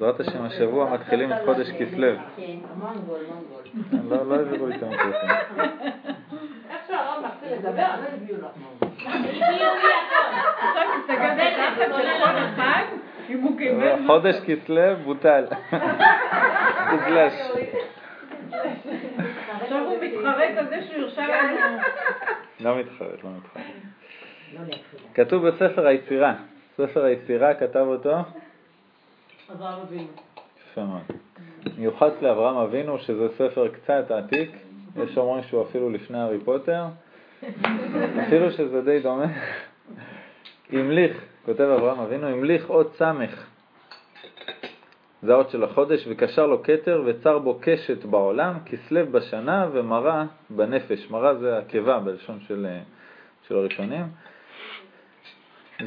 בעזרת השם השבוע מתחילים את חודש כסלו. כן, המנגול, מנגול. לא, לא העבירו לי את המיקרופון. איך שהרב מתחיל לדבר, לא הביאו לך קיבל... חודש כסלו בוטל. עכשיו הוא מתחרט על זה שהוא הרשה לנו. לא מתחרט, לא מתחרט. לא. כתוב בספר היצירה. ספר היצירה כתב אותו אברהם אבינו. יפה מאוד. מיוחס לאברהם אבינו, שזה ספר קצת עתיק, יש אומרים שהוא אפילו לפני הארי פוטר, אפילו שזה די דומה. המליך, כותב אברהם אבינו, המליך עוד סמך, זה האות של החודש, וקשר לו כתר וצר בו קשת בעולם, כסלו בשנה ומרה בנפש. מרה זה הקיבה בלשון של, של הראשונים.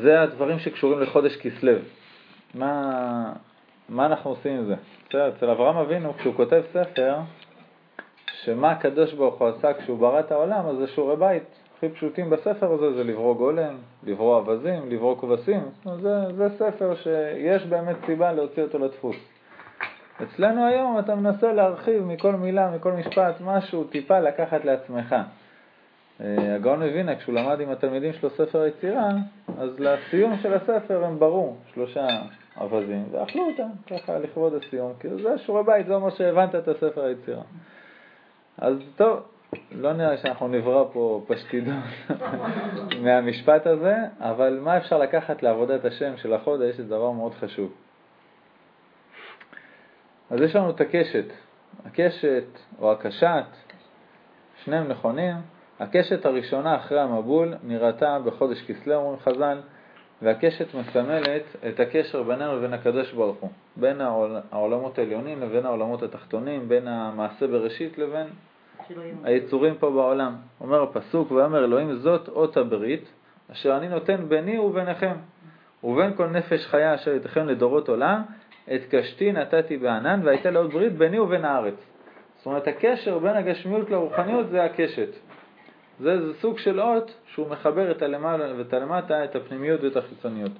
זה הדברים שקשורים לחודש כסלו. מה, מה אנחנו עושים עם זה? בסדר, אצל אברהם אבינו, כשהוא כותב ספר, שמה הקדוש ברוך הוא עשה כשהוא ברא את העולם, אז זה שיעורי בית. הכי פשוטים בספר הזה זה לברוא גולם, לברוא אווזים, לברוא כבשים. זה, זה ספר שיש באמת סיבה להוציא אותו לדפוס. אצלנו היום אתה מנסה להרחיב מכל מילה, מכל משפט, משהו, טיפה לקחת לעצמך. אה, הגאון מווינה, כשהוא למד עם התלמידים שלו ספר יצירה, אז לסיום של הספר הם ברו שלושה אווזים, ואכלו אותם, ככה לכבוד הסיום, כי זה שיעורי בית, זה אומר שהבנת את הספר היצירה. אז טוב, לא נראה שאנחנו נברא פה פשטידון מהמשפט הזה, אבל מה אפשר לקחת לעבודת השם של החודש זה דבר מאוד חשוב. אז יש לנו את הקשת. הקשת או הקשת, שניהם נכונים. הקשת הראשונה אחרי המבול נראתה בחודש כסלו, אומרים חז"ל, והקשת מסמלת את הקשר בינינו לבין הקדוש ברוך הוא, בין העול, העולמות העליונים לבין העולמות התחתונים, בין המעשה בראשית לבין היצורים פה בעולם. אומר הפסוק, ואומר אלוהים זאת אות הברית, אשר אני נותן ביני וביניכם, ובין כל נפש חיה אשר יתכם לדורות עולם, את קשתי נתתי בענן, והייתה לעוד ברית ביני ובין הארץ. זאת אומרת, הקשר בין הגשמיות לרוחניות זה הקשת. זה, זה סוג של אות שהוא מחבר את הלמעלה ואת הלמטה, את הפנימיות ואת החיצוניות.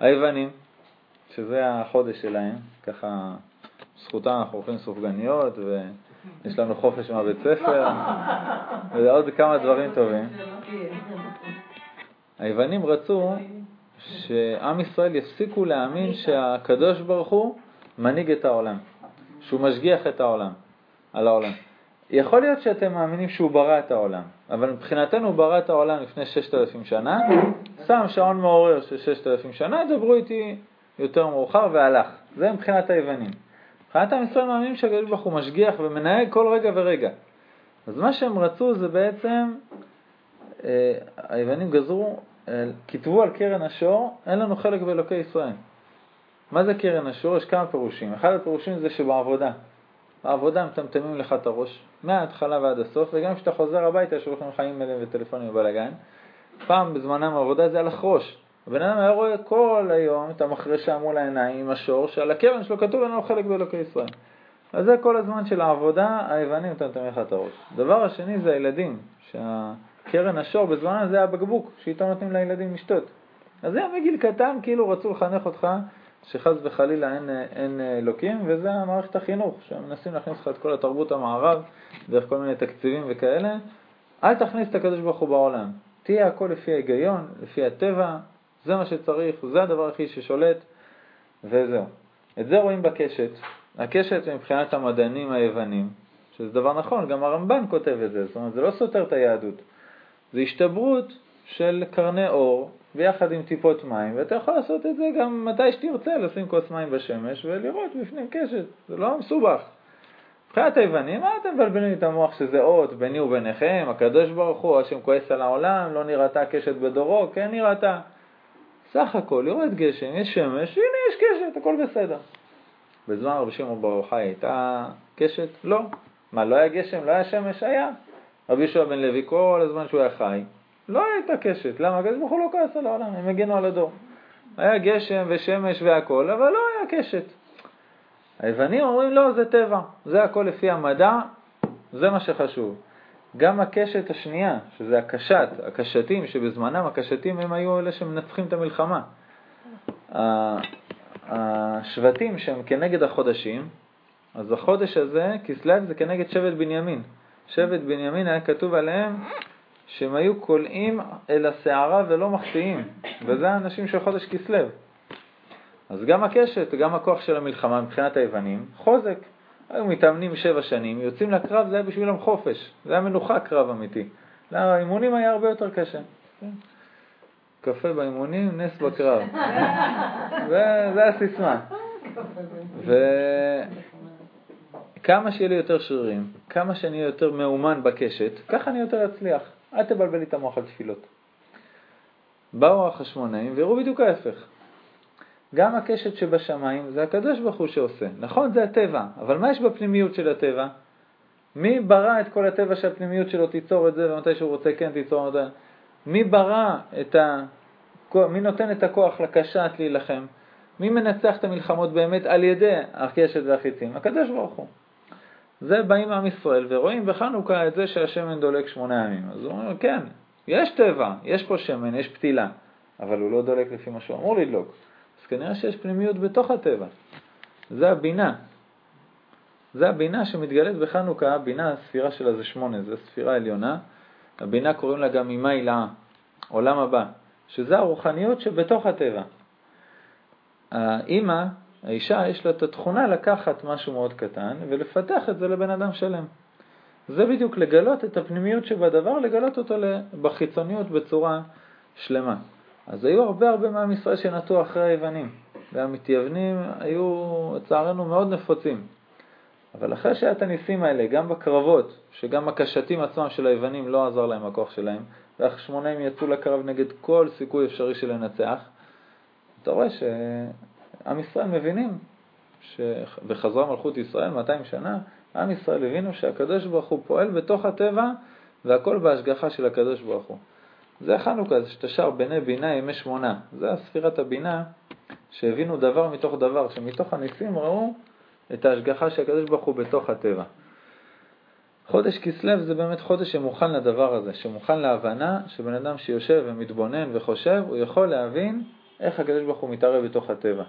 היוונים, שזה החודש שלהם, ככה זכותם אנחנו אוכלים סופגניות ויש לנו חופש מהבית ספר ועוד כמה דברים טובים. היוונים רצו שעם ישראל יפסיקו להאמין שהקדוש ברוך הוא מנהיג את העולם, שהוא משגיח את העולם, על העולם. יכול להיות שאתם מאמינים שהוא ברא את העולם, אבל מבחינתנו הוא ברא את העולם לפני ששת אלפים שנה, שם שעון מעורר של ששת אלפים שנה, דברו איתי יותר מאוחר והלך. זה מבחינת היוונים. מבחינת עם ישראל מאמינים שהקדוש ברוך הוא משגיח ומנהג כל רגע ורגע. אז מה שהם רצו זה בעצם, אה, היוונים גזרו, אה, כתבו על קרן השור, אין לנו חלק באלוקי ישראל. מה זה קרן השור? יש כמה פירושים. אחד הפירושים זה שבעבודה. בעבודה מטמטמים לך את הראש, מההתחלה ועד הסוף, וגם כשאתה חוזר הביתה שולחים לך אימיילים וטלפונים ובלאגן. פעם בזמנם העבודה זה הלך ראש. הבן אדם היה רואה כל היום את המחרשה מול העיניים עם השור, שעל הקרן שלו כתוב לנו חלק באלוקי ישראל. אז זה כל הזמן של העבודה, היוונים מטמטמים לך את הראש. דבר השני זה הילדים, שהקרן השור בזמנם זה הבקבוק שאיתו נותנים לילדים לשתות. אז זה מגיל קטן כאילו רצו לחנך אותך שחס וחלילה אין, אין אלוקים, וזה מערכת החינוך, שמנסים להכניס לך את כל התרבות המערב, דרך כל מיני תקציבים וכאלה. אל תכניס את הקדוש ברוך הוא בעולם. תהיה הכל לפי ההיגיון, לפי הטבע, זה מה שצריך, זה הדבר הכי ששולט, וזהו. את זה רואים בקשת. הקשת מבחינת המדענים היוונים, שזה דבר נכון, גם הרמב"ן כותב את זה, זאת אומרת, זה לא סותר את היהדות. זה השתברות של קרני אור ביחד עם טיפות מים, ואתה יכול לעשות את זה גם מתי שתרצה, לשים כוס מים בשמש ולראות בפנים קשת, זה לא מסובך. מבחינת היוונים, מה אתם מבלבלים את המוח שזה אות ביני וביניכם, הקדוש ברוך הוא, השם כועס על העולם, לא נראתה קשת בדורו, כן נראתה. סך הכל, יורד גשם, יש שמש, הנה יש קשת, הכל בסדר. בזמן רבי שמעון בר יוחאי הייתה קשת? לא. מה, לא היה גשם? לא היה שמש? היה. רבי יהושע בן לוי כל הזמן שהוא היה חי, לא הייתה קשת. למה? הקדוש ברוך הוא לא כעס על העולם, הם הגנו על הדור. היה גשם ושמש והכל, אבל לא היה קשת. היוונים אומרים לא, זה טבע, זה הכל לפי המדע, זה מה שחשוב. גם הקשת השנייה, שזה הקשת, הקשתים, שבזמנם הקשתים הם היו אלה שמנצחים את המלחמה. השבטים שהם כנגד החודשים, אז החודש הזה, כסלו, זה כנגד שבט בנימין. שבט בנימין היה כתוב עליהם שהם היו קולעים אל הסערה ולא מחטיאים, וזה האנשים של חודש כסלו. אז גם הקשת, גם הכוח של המלחמה מבחינת היוונים, חוזק. היו מתאמנים שבע שנים, יוצאים לקרב, זה היה בשבילם חופש, זה היה מנוחה קרב אמיתי. לאימונים היה הרבה יותר קשה. כן. קפה באימונים, נס בקרב. זה הסיסמה. וכמה שיהיה לי יותר שרירים, כמה שאני אהיה יותר מאומן בקשת, ככה אני יותר אצליח. אל תבלבל לי את המוח על תפילות. באו החשמונאים והראו בדיוק ההפך. גם הקשת שבשמיים זה הקדוש ברוך הוא שעושה. נכון, זה הטבע, אבל מה יש בפנימיות של הטבע? מי ברא את כל הטבע שהפנימיות שלו תיצור את זה, ומתי שהוא רוצה כן תיצור את זה? מי ברא את ה... מי נותן את הכוח לקשת להילחם? מי מנצח את המלחמות באמת על ידי הקשת והחיצים? הקדוש ברוך הוא. זה באים עם ישראל ורואים בחנוכה את זה שהשמן דולק שמונה ימים. אז הוא אומר, כן, יש טבע, יש פה שמן, יש פתילה, אבל הוא לא דולק לפי מה שהוא אמור לדלוק. אז כנראה שיש פנימיות בתוך הטבע. זה הבינה. זה הבינה שמתגלית בחנוכה, הבינה, הספירה שלה זה שמונה, זו ספירה עליונה. הבינה קוראים לה גם אימה הילאה, עולם הבא, שזה הרוחניות שבתוך הטבע. האימא, האישה, יש לה את התכונה לקחת משהו מאוד קטן ולפתח את זה לבן אדם שלם. זה בדיוק לגלות את הפנימיות שבדבר, לגלות אותו בחיצוניות בצורה שלמה. אז היו הרבה הרבה מעם ישראל שנטו אחרי היוונים, והמתייוונים היו לצערנו מאוד נפוצים. אבל אחרי שהיה את הניסים האלה, גם בקרבות, שגם הקשתים עצמם של היוונים לא עזר להם הכוח שלהם, והחשמונאים יצאו לקרב נגד כל סיכוי אפשרי של לנצח, אתה רואה שעם ישראל מבינים, ש... וחזרה מלכות ישראל 200 שנה, עם ישראל הבינו שהקדוש ברוך הוא פועל בתוך הטבע והכל בהשגחה של הקדוש ברוך הוא. זה חנוכה, זה שאתה שר בני בינה ימי שמונה. זה הספירת הבינה שהבינו דבר מתוך דבר, שמתוך הניסים ראו את ההשגחה של הקדוש ברוך הוא בתוך הטבע. חודש כסלו זה באמת חודש שמוכן לדבר הזה, שמוכן להבנה שבן אדם שיושב ומתבונן וחושב, הוא יכול להבין איך הקדוש ברוך הוא מתערב בתוך הטבע.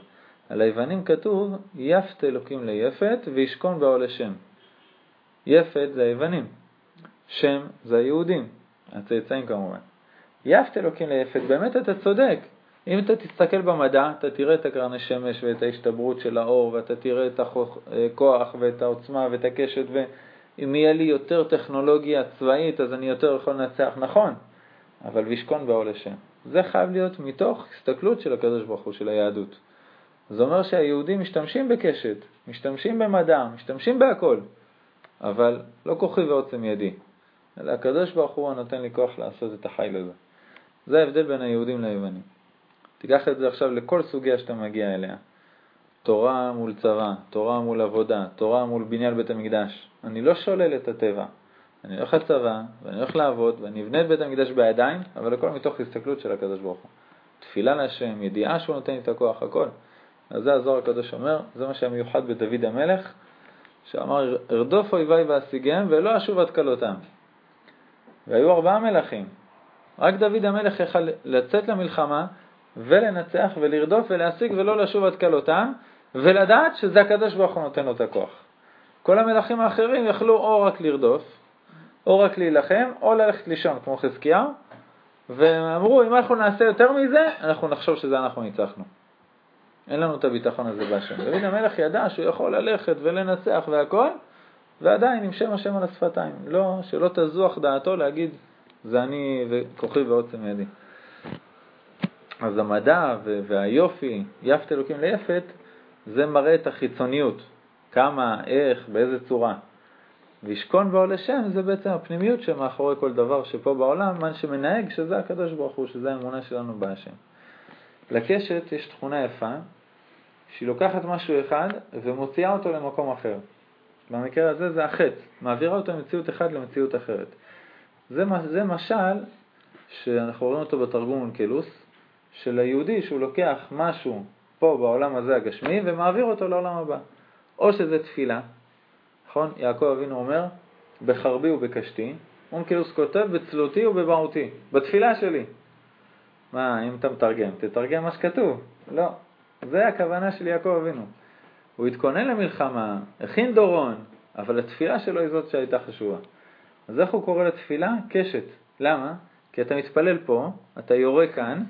על היוונים כתוב, יפת אלוקים ליפת וישכון בעולה שם. יפת זה היוונים, שם זה היהודים, הצאצאים כמובן. יפת אלוקים ליפת, באמת אתה צודק. אם אתה תסתכל במדע, אתה תראה את הקרני שמש ואת ההשתברות של האור, ואתה תראה את הכוח ואת העוצמה ואת הקשת, ואם יהיה לי יותר טכנולוגיה צבאית, אז אני יותר יכול לנצח. נכון, אבל וישכון באו לשם. זה חייב להיות מתוך הסתכלות של הקדוש ברוך הוא, של היהדות. זה אומר שהיהודים משתמשים בקשת, משתמשים במדע, משתמשים בהכל, אבל לא כוחי ועוצם ידי, אלא הקדוש ברוך הוא הנותן לי כוח לעשות את החיל הזה. זה ההבדל בין היהודים ליוונים. תיקח את זה עכשיו לכל סוגיה שאתה מגיע אליה. תורה מול צבא, תורה מול עבודה, תורה מול בניין בית המקדש. אני לא שולל את הטבע. אני הולך לצבא, ואני הולך לעבוד, ואני אבנה את בית המקדש בידיים, אבל הכל מתוך הסתכלות של הקדוש ברוך הוא. תפילה להשם, ידיעה שהוא נותן לי את הכוח, הכל. אז זה הזוהר הקדוש אומר, זה מה שהיה מיוחד בדוד המלך, שאמר, ארדוף אויביי ואשיגם ולא אשוב עד כלותם. והיו ארבעה מלכים. רק דוד המלך יכל לצאת למלחמה ולנצח ולרדוף ולהשיג ולא לשוב עד כלותם, ולדעת שזה הקדוש ברוך הוא נותן לו את הכוח. כל המלכים האחרים יכלו או רק לרדוף, או רק להילחם, או ללכת לישון כמו חזקיהו, ואמרו אם אנחנו נעשה יותר מזה, אנחנו נחשוב שזה אנחנו ניצחנו. אין לנו את הביטחון הזה בהשם. דוד המלך ידע שהוא יכול ללכת ולנצח והכל, ועדיין עם שם השם על השפתיים. לא, שלא תזוח דעתו להגיד זה אני וכוחי ועוצם ידי. אז המדע והיופי, יפת אלוקים ליפת, זה מראה את החיצוניות, כמה, איך, באיזה צורה. וישכון בעולה שם זה בעצם הפנימיות שמאחורי כל דבר שפה בעולם, מה שמנהג שזה הקדוש ברוך הוא, שזה האמונה שלנו בהשם. לקשת יש תכונה יפה, שהיא לוקחת משהו אחד ומוציאה אותו למקום אחר. במקרה הזה זה החץ, מעבירה אותו ממציאות אחת למציאות אחרת. זה, זה משל שאנחנו רואים אותו בתרגום אונקלוס, של היהודי שהוא לוקח משהו פה בעולם הזה הגשמי ומעביר אותו לעולם הבא. או שזה תפילה, נכון? יעקב אבינו אומר, בחרבי ובקשתי, אונקלוס כותב בצלותי ובבעותי, בתפילה שלי. מה, אם אתה מתרגם, תתרגם מה שכתוב. לא, זה הכוונה של יעקב אבינו. הוא התכונן למלחמה, הכין דורון, אבל התפילה שלו היא זאת שהייתה חשובה. אז איך הוא קורא לתפילה? קשת. למה? כי אתה מתפלל פה, אתה יורה כאן,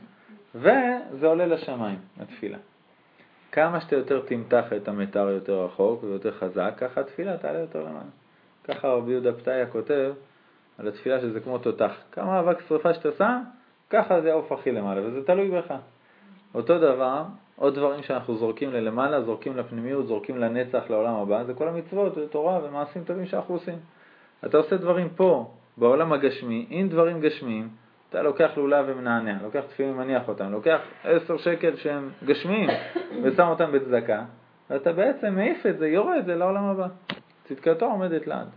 וזה עולה לשמיים, התפילה. כמה שאתה יותר תמתח את המתר יותר רחוק ויותר חזק, ככה התפילה תעלה יותר למעלה. ככה רבי יהודה פתאיה כותב על התפילה שזה כמו תותח. כמה אבק שרפה שאתה שם, ככה זה העוף הכי למעלה, וזה תלוי בך. אותו דבר, עוד דברים שאנחנו זורקים ללמעלה, זורקים לפנימיות, זורקים לנצח, לעולם הבא, זה כל המצוות ותורה ומעשים טובים שאנחנו עושים. אתה עושה דברים פה, בעולם הגשמי, עם דברים גשמיים, אתה לוקח לולב ומנענע, לוקח תפילין ומניח אותם, לוקח עשר שקל שהם גשמיים ושם אותם בצדקה, ואתה בעצם מעיף את זה, יורה את זה לעולם הבא. צדקתו עומדת לעד.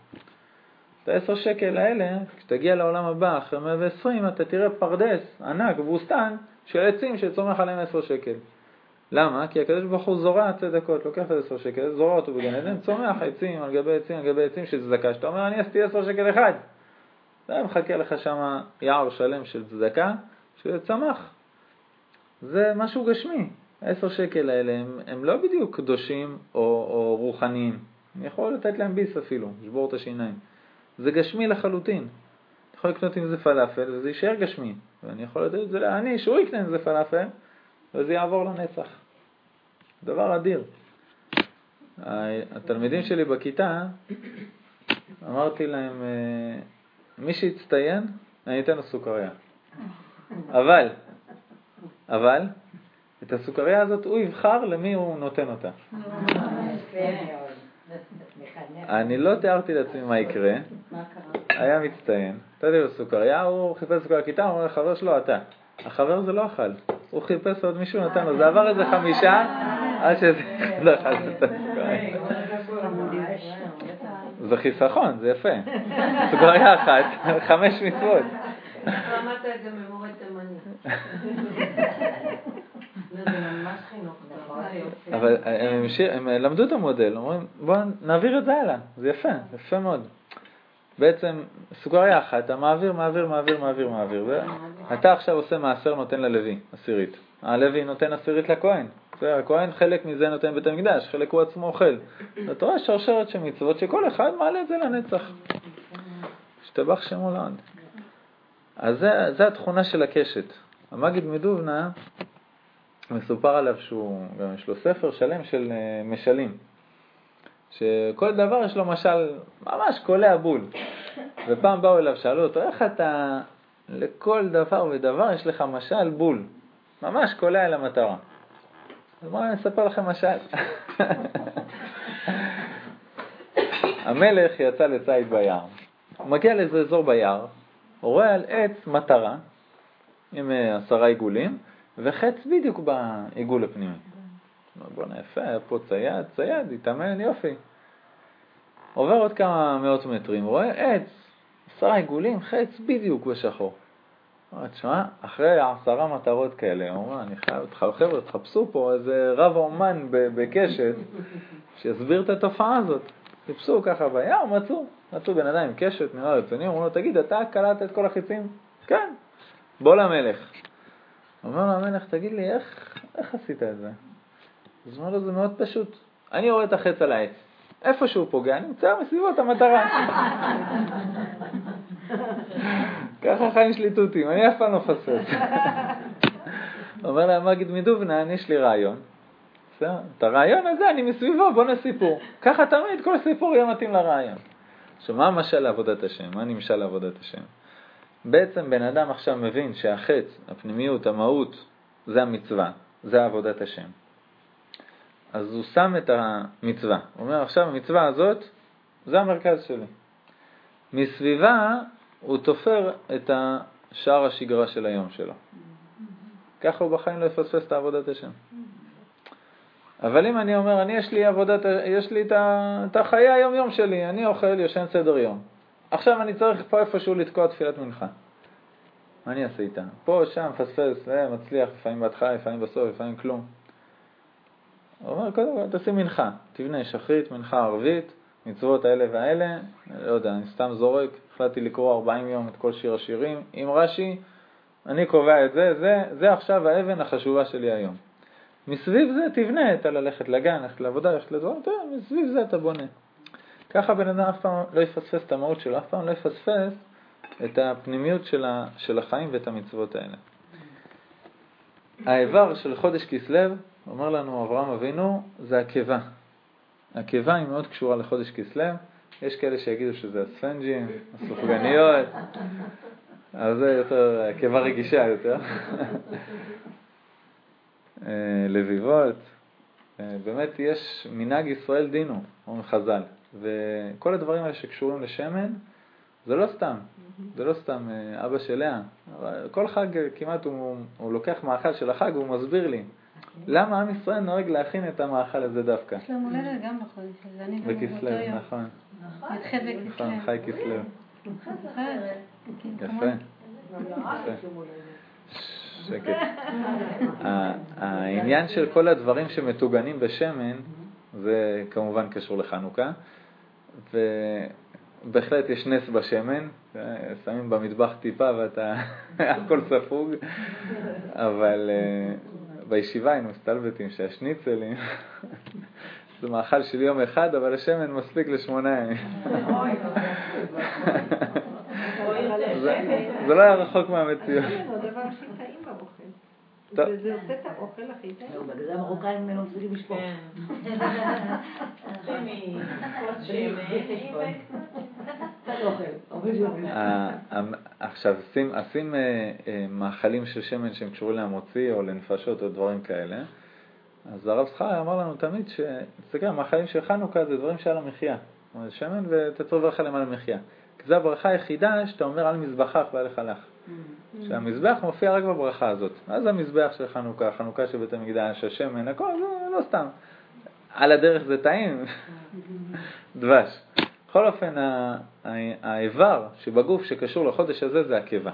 את העשר שקל האלה, כשתגיע לעולם הבא, אחרי 120, אתה תראה פרדס ענק, בוסתן, של עצים שצומח עליהם עשר שקל. למה? כי הקדוש ברוך הוא זורע צדקות, לוקח את עשר שקל, זורע אותו בגן עדן, צומח עצים על גבי עצים על גבי עצים של צדקה, שאתה אומר, אני עשיתי עשר שקל אחד. זה מחכה לך שם יער שלם של צדקה, שצמח. זה משהו גשמי. העשר שקל האלה הם, הם לא בדיוק קדושים או, או רוחניים. אני יכול לתת להם ביס אפילו, לשבור את השיניים. זה גשמי לחלוטין. אתה יכול לקנות עם זה פלאפל וזה יישאר גשמי. ואני יכול לתת את זה לעני, שהוא יקנה עם זה פלאפל, וזה יעבור לנצח. דבר אדיר. התלמידים שלי בכיתה, אמרתי להם, אה, מי שיצטיין, אני אתן לו סוכריה. אבל, אבל, את הסוכריה הזאת הוא יבחר למי הוא נותן אותה. אני לא תיארתי לעצמי מה יקרה, היה מצטיין, נתתי לו סוכריה, הוא חיפש סוכריה בכיתה, הוא אומר לחבר שלו, אתה. החבר זה לא אכל, הוא חיפש עוד מישהו, נתן לו, זה עבר איזה חמישה, עד שזה לא אכל את הסוכריה. זה חיסכון, זה יפה. סוכריה אחת, חמש מצוות. למדת את זה ממורה תימני. אבל הם, המשיך, הם למדו את המודל, אומרים בואו נעביר את זה הלאה, זה יפה, יפה מאוד. בעצם סוכריה אחת, אתה מעביר, מעביר, מעביר, מעביר, מעביר. אתה עכשיו עושה מעשר נותן ללוי, עשירית. הלוי נותן עשירית לכהן. הכהן חלק מזה נותן בית המקדש, חלק הוא עצמו אוכל. אתה רואה שרשרת של מצוות שכל אחד מעלה את זה לנצח. השתבח שמו לעד. אז זה, זה התכונה של הקשת. המגיד מדובנה, מסופר עליו שהוא, גם יש לו ספר שלם של אה, משלים. שכל דבר יש לו משל ממש קולע בול. ופעם באו אליו, שאלו אותו, איך אתה, לכל דבר ודבר יש לך משל בול. ממש קולע אל המטרה. אז בואו אני אספר לכם משל. המלך יצא לציד ביער. הוא מגיע לאיזה אזור ביער, הוא רואה על עץ מטרה עם אה, עשרה עיגולים, וחץ בדיוק בעיגול הפנימי. בוא'נה יפה, היה פה צייד, צייד, התאמן, יופי. עובר עוד כמה מאות מטרים, רואה עץ, עשרה עיגולים, חץ בדיוק בשחור. אומר, תשמע, אחרי עשרה מטרות כאלה, הוא אומר, אני חייב אותך, חבר'ה, תחפשו פה איזה רב אומן בקשת שיסביר את התופעה הזאת. חיפשו ככה ביער, מצאו, מצאו בן אדם עם קשת, נראה רציני, אמרו לו, תגיד, אתה קלטת את כל החיצים? כן. בוא למלך. אומר לו המלך, תגיד לי, איך, איך עשית את זה? אז אמר לו, זה מאוד פשוט. אני רואה את החץ על העץ. איפה שהוא פוגע, אני נמצא מסביבות המטרה. ככה חיים שלי תותים, אני אף פעם לא מפספס. אומר לה המגיד מדובנן, יש לי רעיון. את הרעיון הזה אני מסביבו, בוא סיפור. ככה תמיד כל סיפור יהיה מתאים לרעיון. עכשיו, מה המשל לעבודת השם? מה נמשל לעבודת השם? בעצם בן אדם עכשיו מבין שהחץ, הפנימיות, המהות, זה המצווה, זה עבודת השם. אז הוא שם את המצווה. הוא אומר, עכשיו המצווה הזאת, זה המרכז שלי. מסביבה הוא תופר את השאר השגרה של היום שלו. ככה הוא בחיים לא יפספס את עבודת השם. אבל אם אני אומר, אני יש לי עבודת, יש לי את החיי היום יום שלי, אני אוכל, יושן סדר יום. עכשיו אני צריך פה איפשהו לתקוע תפילת מנחה. מה אני אעשה איתה? פה, שם, פספס, אה, מצליח, לפעמים בהתחלה, לפעמים בסוף, לפעמים כלום. הוא אומר, קודם כל תשים מנחה, תבנה שחרית, מנחה ערבית, מצוות האלה והאלה, לא יודע, אני סתם זורק, החלטתי לקרוא 40 יום את כל שיר השירים, עם רש"י, אני קובע את זה, זה, זה עכשיו האבן החשובה שלי היום. מסביב זה תבנה, אתה ללכת לגן, ללכת לעבודה, ללכת לדברים, מסביב זה אתה בונה. ככה בן אדם אף פעם לא יפספס את המהות שלו, אף פעם לא יפספס את הפנימיות של החיים ואת המצוות האלה. האיבר של חודש כסלו, אומר לנו אברהם אבינו, זה הקיבה. הקיבה היא מאוד קשורה לחודש כסלו, יש כאלה שיגידו שזה הספנג'ים, הסופגניות, אבל זה יותר, קיבה רגישה יותר. אה, לביבות. אה, באמת יש מנהג ישראל דינו, אומרים חז"ל, וכל הדברים האלה שקשורים לשמן, זה לא סתם, זה לא סתם אה, אבא של לאה. כל חג כמעט הוא, הוא לוקח מאכל של החג והוא מסביר לי. למה עם ישראל נוהג להכין את המאכל הזה דווקא? יש להם הולדת גם בחודש הזה, אני בכסלו, נכון. י"ח בכסלו. נכון, חי כסלו. יפה. שקט. העניין של כל הדברים שמטוגנים בשמן, זה כמובן קשור לחנוכה, ובהחלט יש נס בשמן, שמים במטבח טיפה ואתה, הכל ספוג, אבל אה, בישיבה היינו מסתלבטים שהשניצלים זה מאכל של יום אחד, אבל השמן מספיק לשמונה ימים. זה לא היה רחוק מהמציאות. זה עושה את האוכל הכי טעים. בגלל זה המרוקאים לא לשפוך. עכשיו, שים מאכלים של שמן שהם קשורים למוציא או לנפשות או דברים כאלה, אז הרב זכריה אמר לנו תמיד שתסתכל, המאכלים של חנוכה זה דברים שעל המחיה. זאת אומרת, שמן ותצור ברכה להם על המחיה. כי זו הברכה היחידה שאתה אומר על מזבחך והלך הלך. שהמזבח מופיע רק בברכה הזאת. מה זה המזבח של חנוכה? חנוכה של בית המקדש, השמן, הכל, זה לא סתם. על הדרך זה טעים, דבש. בכל אופן, האיבר שבגוף שקשור לחודש הזה זה הקיבה.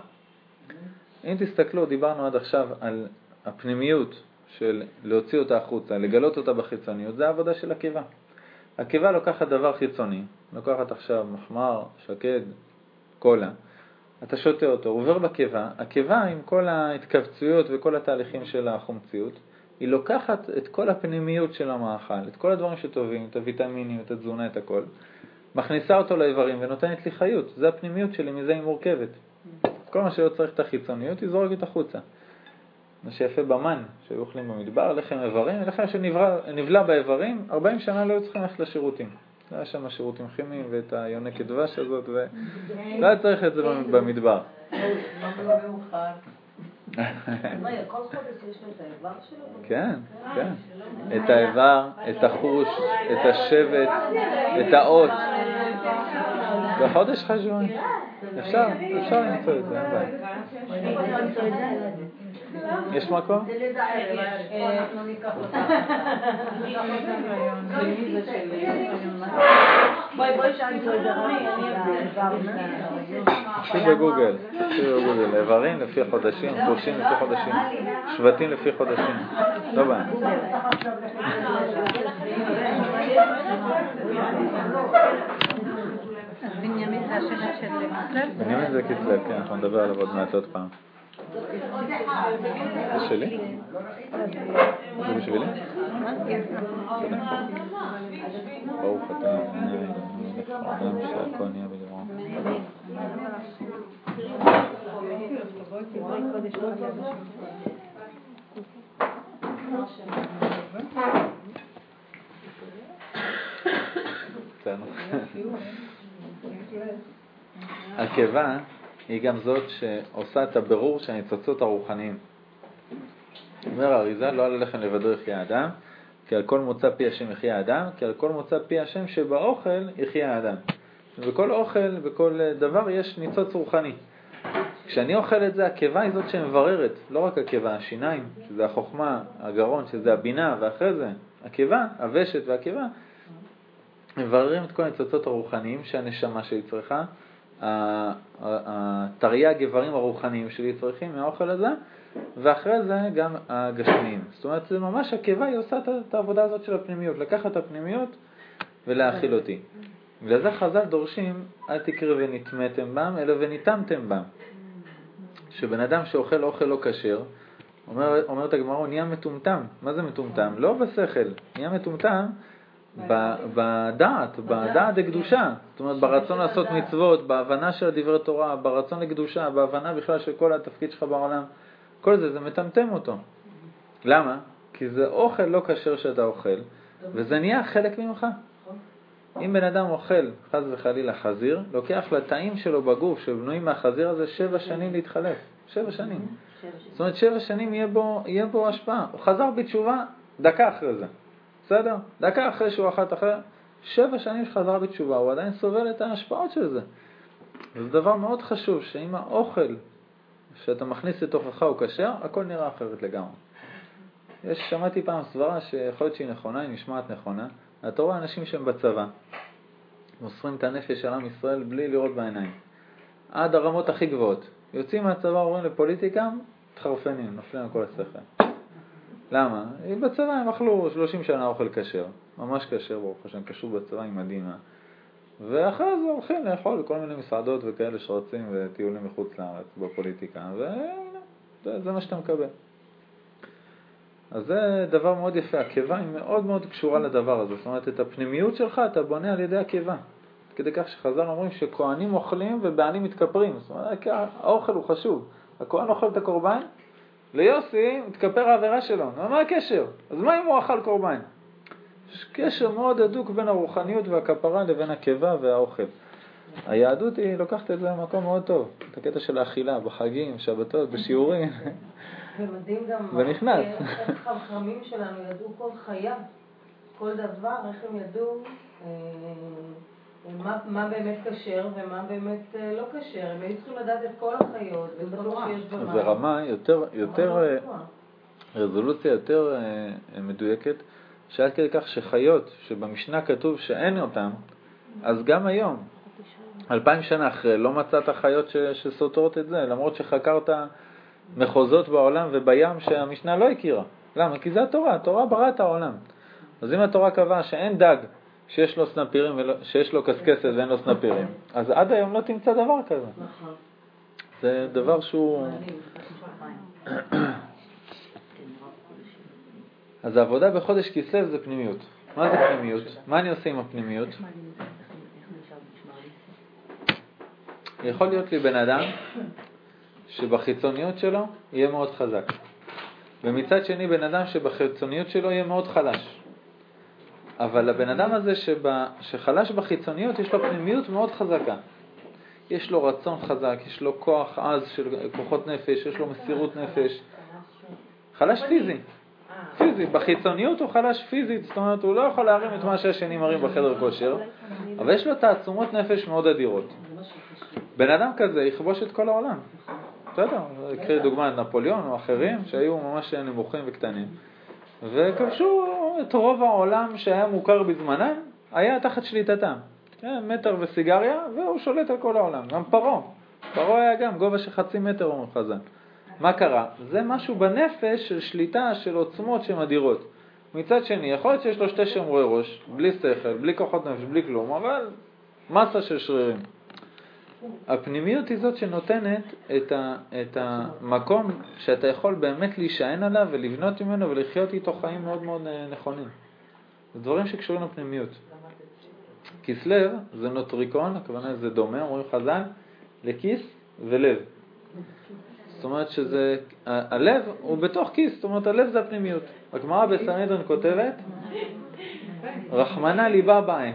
אם תסתכלו, דיברנו עד עכשיו על הפנימיות של להוציא אותה החוצה, לגלות אותה בחיצוניות, זה העבודה של הקיבה. הקיבה לוקחת דבר חיצוני, לוקחת עכשיו מחמר, שקד, קולה, אתה שותה אותו, הוא עובר בקיבה, הקיבה עם כל ההתכווצויות וכל התהליכים של החומציות, היא לוקחת את כל הפנימיות של המאכל, את כל הדברים שטובים, את הוויטמינים, את התזונה, את הכל, מכניסה אותו לאיברים ונותנת לי חיות, זה הפנימיות שלי, מזה היא מורכבת. כל מה שלא צריך את החיצוניות, היא זורקת החוצה. מה שיפה במן, שהיו אוכלים במדבר, לחם איברים, לחם שנבלע באיברים, 40 שנה לא היו צריכים ללכת לשירותים. לא היה שם שירותים כימיים ואת היונקת דבש הזאת, ולא היה צריך את זה במדבר. כן, כן. את האיבר, את החוש, את השבט, את האות. זה חודש חשבון. אפשר, אפשר למצוא את זה, אין בעיה. יש מקום? תקשיב בגוגל, תקשיב בגוגל, איברים לפי חודשים, חושים לפי חודשים, שבטים לפי חודשים, לא בעיה. זה? בנימין זה כסלו, כן, אנחנו נדבר עליו עוד מעט עוד פעם. זה שלי? זה בשבילי? ברוך אתה מלך העולם שהכל נהיה בדברו. הקיבה היא גם זאת שעושה את הבירור של הניצוצות הרוחניים. אומר האריזה, לא על הלחם לבדו יחיה האדם, כי על כל מוצא פי השם יחיה האדם, כי על כל מוצא פי השם שבאוכל יחיה האדם. בכל אוכל, בכל דבר יש ניצוץ רוחני. כשאני אוכל את זה, הקיבה היא זאת שמבררת, לא רק הקיבה, השיניים, שזה החוכמה, הגרון, שזה הבינה, ואחרי זה הקיבה, הוושת והקיבה, מבררים את כל הניצוצות הרוחניים שהנשמה שלי צריכה, התרי"ג איברים הרוחניים שלי צריכים מהאוכל הזה, ואחרי זה גם הגשמיים. זאת אומרת, זה ממש הקיבה, היא עושה את העבודה הזאת של הפנימיות, לקחת את הפנימיות ולהאכיל אותי. בגלל זה חז"ל דורשים, אל תקרא ונטמאתם בם, אלא וניתמתם בם. שבן אדם שאוכל אוכל לא כשר, אומר, אומרת הגמרא, הוא נהיה מטומטם. מה זה מטומטם? לא בשכל, נהיה מטומטם בדעת, בדעת לקדושה. זאת אומרת, ברצון לעשות מצוות, בהבנה של דברי תורה, ברצון לקדושה, בהבנה בכלל של כל התפקיד שלך בעולם. כל זה, זה מטמטם אותו. למה? כי זה אוכל לא כשר שאתה אוכל, וזה נהיה חלק ממך. אם בן אדם אוכל, חס וחלילה, חזיר, לוקח לתאים שלו בגוף, שבנויים מהחזיר הזה, שבע שנים להתחלף. שבע שנים. זאת אומרת, שבע שנים יהיה בו, יהיה בו השפעה. הוא חזר בתשובה דקה אחרי זה. בסדר? דקה אחרי שהוא אכל את אחר, שבע שנים שחזר בתשובה, הוא עדיין סובל את ההשפעות של זה. וזה דבר מאוד חשוב, שאם האוכל שאתה מכניס לתוכך הוא כשר, הכל נראה אחרת לגמרי. יש, שמעתי פעם סברה שיכול להיות שהיא נכונה, היא נשמעת נכונה. אתה רואה אנשים שהם בצבא, מוסרים את הנפש על עם ישראל בלי לראות בעיניים. עד הרמות הכי גבוהות. יוצאים מהצבא, עוברים לפוליטיקה, מתחרפנים, נופלים על כל השכל. למה? בצבא הם אכלו 30 שנה אוכל כשר, ממש כשר, ברוך השם, קשור בצבא עם מדהימה. ואחרי זה הולכים לאכול כל מיני מסעדות וכאלה שרצים וטיולים מחוץ לארץ בפוליטיקה, וזה מה שאתה מקבל. אז זה דבר מאוד יפה, הקיבה היא מאוד מאוד קשורה לדבר הזה, זאת אומרת את הפנימיות שלך אתה בונה על ידי הקיבה. כדי כך שחז"ל אומרים שכהנים אוכלים ובעלים מתכפרים, זאת אומרת האוכל הוא חשוב, הכהן אוכל את הקורבן, ליוסי מתכפר העבירה שלו, מה הקשר? אז מה אם הוא אכל קורבן? יש קשר מאוד הדוק בין הרוחניות והכפרה לבין הקיבה והאוכל. היהדות היא לוקחת את זה למקום מאוד טוב, את הקטע של האכילה, בחגים, שבתות, בשיעורים. ומדהים גם, ונכנס. איך החכמים שלנו ידעו כל חייו, כל דבר, איך הם ידעו אה, מה, מה באמת כשר ומה באמת אה, לא כשר. הם היו צריכים לדעת את כל החיות ואת כל מה שיש במים. זה רמה יותר, יותר, אה. רזולוציה יותר אה, מדויקת, שעד כדי כך שחיות שבמשנה כתוב שאין אותן, אז גם היום, אלפיים שנה אחרי, לא מצאת חיות ש, שסותרות את זה, למרות שחקרת מחוזות בעולם ובים שהמשנה לא הכירה. למה? כי זה התורה, התורה ברא את העולם. אז אם התורה קבעה שאין דג שיש לו סנפירים, ולא, שיש לו קשקשת ואין לו סנפירים, אז עד היום לא תמצא דבר כזה. נכון. זה דבר שהוא... אז העבודה בחודש כסלו זה פנימיות. מה זה פנימיות? מה אני עושה עם הפנימיות? יכול להיות לי בן אדם שבחיצוניות שלו יהיה מאוד חזק, ומצד שני בן אדם שבחיצוניות שלו יהיה מאוד חלש. אבל הבן אדם הזה שבא, שחלש בחיצוניות יש לו פנימיות מאוד חזקה. יש לו רצון חזק, יש לו כוח עז של כוחות נפש, יש לו מסירות נפש. חלש פיזי. פיזי, בחיצוניות הוא חלש פיזית, זאת אומרת הוא לא יכול להרים את מה שהשני מרים בחדר כושר, אבל יש לו תעצומות נפש מאוד אדירות. בן אדם כזה יכבוש את כל העולם. בסדר, קחי לדוגמה את נפוליאון או אחרים שהיו ממש נמוכים וקטנים, וכבשו את רוב העולם שהיה מוכר בזמנם, היה תחת שליטתם. כן, מטר וסיגריה, והוא שולט על כל העולם. גם פרעה. פרעה היה גם גובה של חצי מטר, אומר חז"ל. מה קרה? זה משהו בנפש של שליטה, של עוצמות שהן אדירות. מצד שני, יכול להיות שיש לו שתי שומרי ראש, בלי שכל, בלי כוחות נפש, בלי כלום, אבל מסה של שרירים. הפנימיות היא זאת שנותנת את, ה, את המקום שאתה יכול באמת להישען עליו ולבנות ממנו ולחיות איתו חיים מאוד מאוד אה, נכונים. זה דברים שקשורים לפנימיות. כסלו זה נוטריקון, הכוונה זה דומה, אומרים חז"ל, לכיס ולב. זאת אומרת שזה, הלב הוא בתוך כיס, זאת אומרת הלב זה הפנימיות. הגמרא בסנהדרין כותבת, רחמנא ליבה בעין.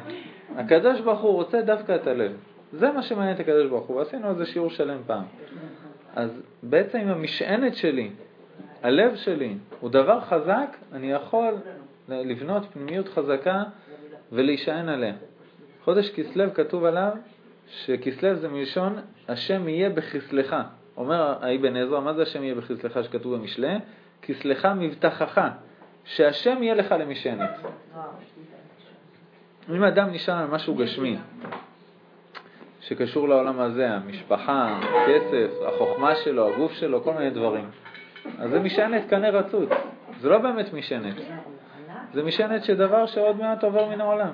הקדוש ברוך הוא רוצה דווקא את הלב. זה מה שמעניין את הקדוש ברוך הוא, ועשינו על זה שיעור שלם פעם. אז בעצם אם המשענת שלי, הלב שלי, הוא דבר חזק, אני יכול לבנות פנימיות חזקה ולהישען עליה. חודש כסלו כתוב עליו שכסלו זה מלשון השם יהיה בכסלך. אומר האבן עזרא, מה זה השם יהיה בכסלך שכתוב במשלי? כסלך מבטחך, שהשם יהיה לך למשענת. אם אדם נשען על משהו גשמי, שקשור לעולם הזה, המשפחה, הכסף, החוכמה שלו, הגוף שלו, כל מיני דברים, אז זה משענת קנה רצוץ. זה לא באמת משענת. זה משענת שדבר שעוד מעט עובר מן העולם.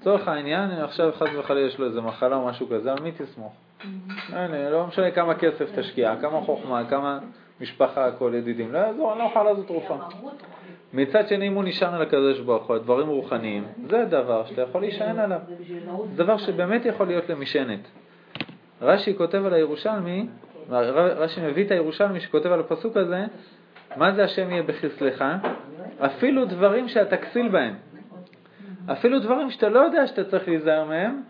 לצורך העניין, אם עכשיו חס וחלילה יש לו איזה מחלה או משהו כזה, על מי תסמוך? לא משנה כמה כסף תשקיע, כמה חוכמה, כמה... משפחה, הכל ידידים, לא יעזור, אני לא אוכל לעשות תרופה. מצד שני, אם הוא נשען על הקדוש ברוך הוא, על דברים רוחניים, זה דבר שאתה יכול להישען עליו. זה דבר שבאמת יכול להיות למשענת. רש"י כותב על הירושלמי, רש"י מביא את הירושלמי שכותב על הפסוק הזה, מה זה השם יהיה בחסלך? אפילו דברים שאתה כסיל בהם. אפילו דברים שאתה לא יודע שאתה צריך להיזהר מהם,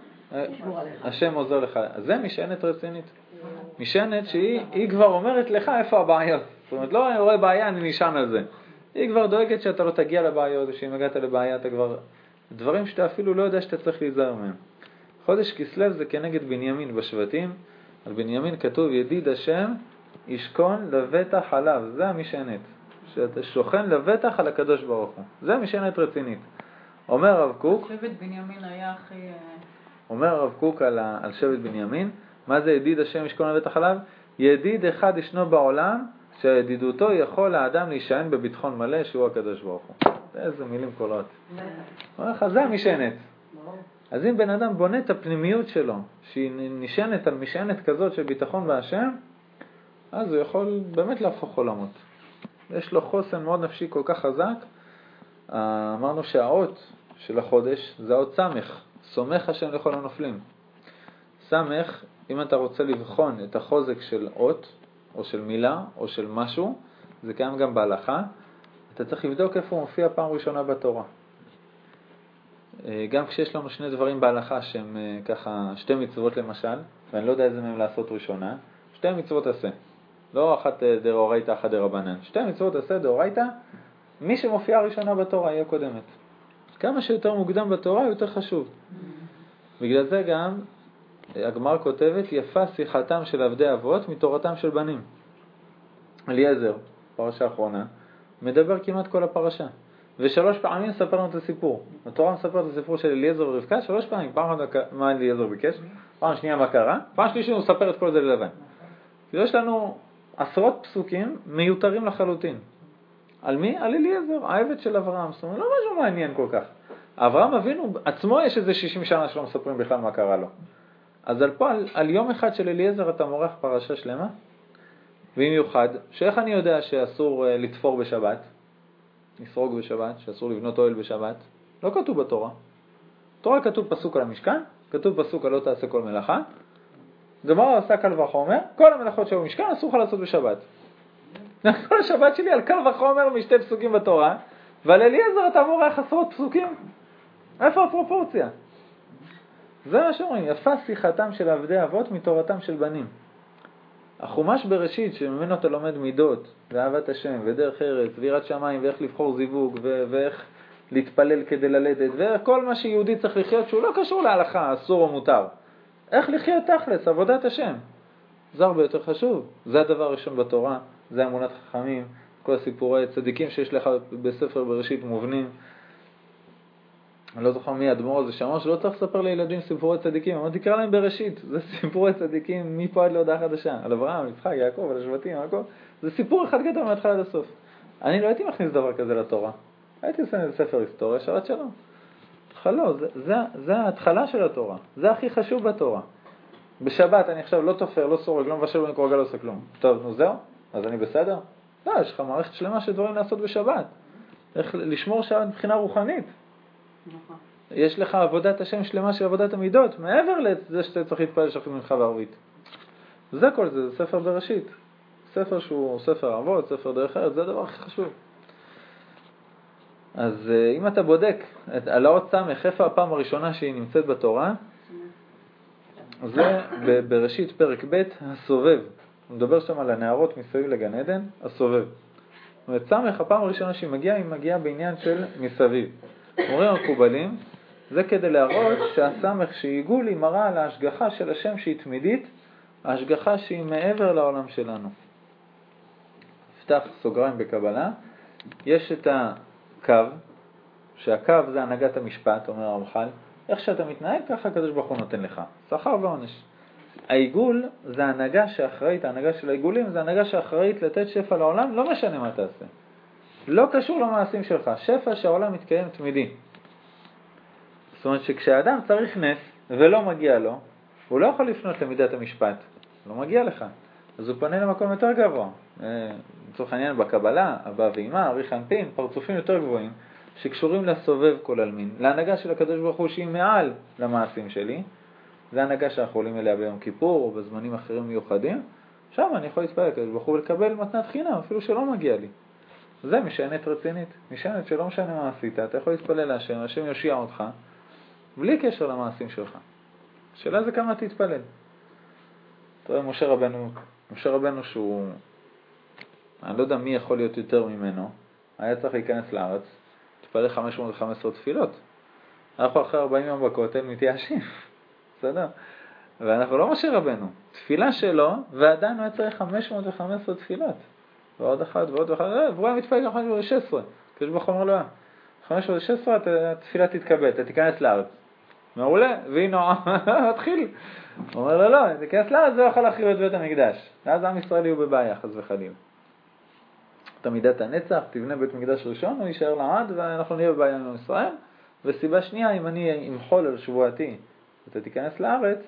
השם עוזר לך. אז זה משענת רצינית. משענת שהיא כבר אומרת לך איפה הבעיות. זאת אומרת, לא אני רואה בעיה, אני נשען על זה. היא כבר דואגת שאתה לא תגיע לבעיות, ושאם הגעת לבעיה אתה כבר... דברים שאתה אפילו לא יודע שאתה צריך להיזהר מהם. חודש כסלו זה כנגד בנימין בשבטים. על בנימין כתוב ידיד השם ישכון לבטח עליו, זה המשענת. שאתה שוכן לבטח על הקדוש ברוך הוא. זה משענת רצינית. אומר הרב קוק, שבט בנימין היה הכי... אה, אומר הרב קוק על, ה, על שבט בנימין, מה זה ידיד השם ישכון לבטח עליו? ידיד אחד ישנו בעולם שידידותו יכול האדם להישען בביטחון מלא שהוא הקדוש ברוך הוא. איזה מילים קולות. אומר לך, זה המשענת. אז אם בן אדם בונה את הפנימיות שלו, שהיא נשענת על משענת כזאת של ביטחון בהשם, אז הוא יכול באמת להפוך עולמות. יש לו חוסן מאוד נפשי כל כך חזק. אה, אמרנו שהאות של החודש זה האות סמך, סומך השם לכל הנופלים. סמך, אם אתה רוצה לבחון את החוזק של אות, או של מילה, או של משהו, זה קיים גם בהלכה, אתה צריך לבדוק איפה הוא מופיע פעם ראשונה בתורה. אה, גם כשיש לנו שני דברים בהלכה שהם אה, ככה שתי מצוות למשל, ואני לא יודע איזה מהם לעשות ראשונה, שתי מצוות עשה. לא אחת אה, דאורייתא, אחת דרבנן. שתי מצוות עשה דאורייתא, מי שמופיעה ראשונה בתורה היא הקודמת. כמה שיותר מוקדם בתורה יותר חשוב. בגלל זה גם הגמר כותבת יפה שיחתם של עבדי אבות מתורתם של בנים. אליעזר, פרשה אחרונה, מדבר כמעט כל הפרשה. ושלוש פעמים מספר לנו את הסיפור. התורה מספרת את הסיפור של אליעזר ורבקה שלוש פעמים. פעם אחת מה אליעזר ביקש, פעם שנייה מה קרה, פעם שלישית הוא מספר את כל זה ללבן. יש לנו עשרות פסוקים מיותרים לחלוטין. על מי? על אליעזר, העבד של אברהם. זאת אומרת, לא משהו מעניין כל כך. אברהם אבינו, עצמו יש איזה 60 שנה שלא מספרים בכלל מה קרה לו. אז על פה, על, על יום אחד של אליעזר אתה מורח פרשה שלמה, במיוחד, שאיך אני יודע שאסור uh, לתפור בשבת, לסרוג בשבת, שאסור לבנות אוהל בשבת? לא כתוב בתורה. בתורה כתוב פסוק על המשכן, כתוב פסוק על לא תעשה כל מלאכה, גמרא עשה קל וחומר, כל המלאכות שהיו במשכן אסור לך לעשות בשבת. כל השבת שלי על קל וחומר משתי פסוקים בתורה, ועל אליעזר אתה מורח עשרות פסוקים. איפה הפרופורציה? זה מה שאומרים, יפה שיחתם של עבדי אבות מתורתם של בנים. החומש בראשית, שממנו אתה לומד מידות, ואהבת השם, ודרך ארץ, ויראת שמיים, ואיך לבחור זיווג, ו- ואיך להתפלל כדי ללדת, וכל מה שיהודי צריך לחיות, שהוא לא קשור להלכה, אסור או מותר. איך לחיות תכלס, עבודת השם. זה הרבה יותר חשוב. זה הדבר הראשון בתורה, זה אמונת חכמים, כל הסיפורי צדיקים שיש לך בספר בראשית מובנים. אני לא זוכר מי האדמו"ר הזה שאמר שלא צריך לספר לילדים סיפורי צדיקים, אמרתי תקרא להם בראשית, זה סיפורי צדיקים מפה עד להודעה חדשה, על אברהם, יצחק, יעקב, על השבטים, הכל, זה סיפור אחד גדול מההתחלה עד הסוף. אני לא הייתי מכניס דבר כזה לתורה, הייתי עושה איזה ספר היסטוריה, שבת שלום. לא, זה, זה, זה ההתחלה של התורה, זה הכי חשוב בתורה. בשבת אני עכשיו לא תופר, לא סורג, לא מבשל במקורגל, לא עושה כלום. טוב, נו זהו? אז אני בסדר? לא, יש לך מערכת שלמה של דברים לעשות בשבת. איך לשמור שבת מבחינה רוחנית. נכון. יש לך עבודת השם שלמה של עבודת המידות, מעבר לזה שאתה צריך להתפלל שחרית מנחה וערבית. זה כל זה, זה ספר בראשית. ספר שהוא ספר אבות, ספר דרך ארץ, זה הדבר הכי חשוב. אז אה, אם אתה בודק את, על האות סמך, איפה הפעם הראשונה שהיא נמצאת בתורה, זה בראשית פרק ב', הסובב. הוא מדבר שם על הנערות מסביב לגן עדן, הסובב. זאת אומרת, סמך, הפעם הראשונה שהיא מגיעה, היא מגיעה בעניין של מסביב. אומרים המקובלים, זה כדי להראות שהסמך שעיגול היא מראה על ההשגחה של השם שהיא תמידית, ההשגחה שהיא מעבר לעולם שלנו. נפתח סוגריים בקבלה, יש את הקו, שהקו זה הנהגת המשפט, אומר הרמח"ל, איך שאתה מתנהג ככה הקדוש ברוך הוא נותן לך, שכר ועונש. העיגול זה הנהגה שאחראית, ההנהגה של העיגולים זה הנהגה שאחראית לתת שפע לעולם, לא משנה מה תעשה. לא קשור למעשים שלך, שפע שהעולם מתקיים תמידי. זאת אומרת שכשאדם צריך נס ולא מגיע לו, הוא לא יכול לפנות למידת המשפט, לא מגיע לך. אז הוא פונה למקום יותר גבוה. אה, לצורך העניין בקבלה, אבא ואמא, אריך אנפין, פרצופים יותר גבוהים, שקשורים לסובב כל עלמין, להנהגה של הקדוש ברוך הוא שהיא מעל למעשים שלי, זה הנהגה שאנחנו עולים אליה ביום כיפור או בזמנים אחרים מיוחדים, שם אני יכול להתפלל לקדוש ברוך הוא ולקבל מתנת חינם, אפילו שלא מגיע לי. זה משענת רצינית, משענת שלא משנה מה עשית, אתה יכול להתפלל להשם, השם יושיע אותך, בלי קשר למעשים שלך. השאלה זה כמה תתפלל. אתה רואה, משה רבנו, משה רבנו שהוא, אני לא יודע מי יכול להיות יותר ממנו, היה צריך להיכנס לארץ, להתפלל 515 תפילות. אנחנו אחרי 40 יום בכותל מתייאשים, בסדר? ואנחנו לא משה רבנו. תפילה שלו, ועדיין הוא היה צריך 515 תפילות. ועוד אחת ועוד אחת, והוא היה מתפלל גם 516. הקדוש ברוך הוא אומר לו, 516 התפילה תתקבל, אתה תיכנס לארץ. מעולה, והנה מתחיל. הוא אומר לו, לא, תיכנס לארץ, זה לא יכול להחריב את בית המקדש. ואז עם ישראל יהיו בבעיה, חס וחלילה. אתה מידת הנצח, תבנה בית מקדש ראשון, הוא יישאר לעד, ואנחנו נהיה בבעיה עם ישראל. וסיבה שנייה, אם אני אמחול על שבועתי, אתה תיכנס לארץ,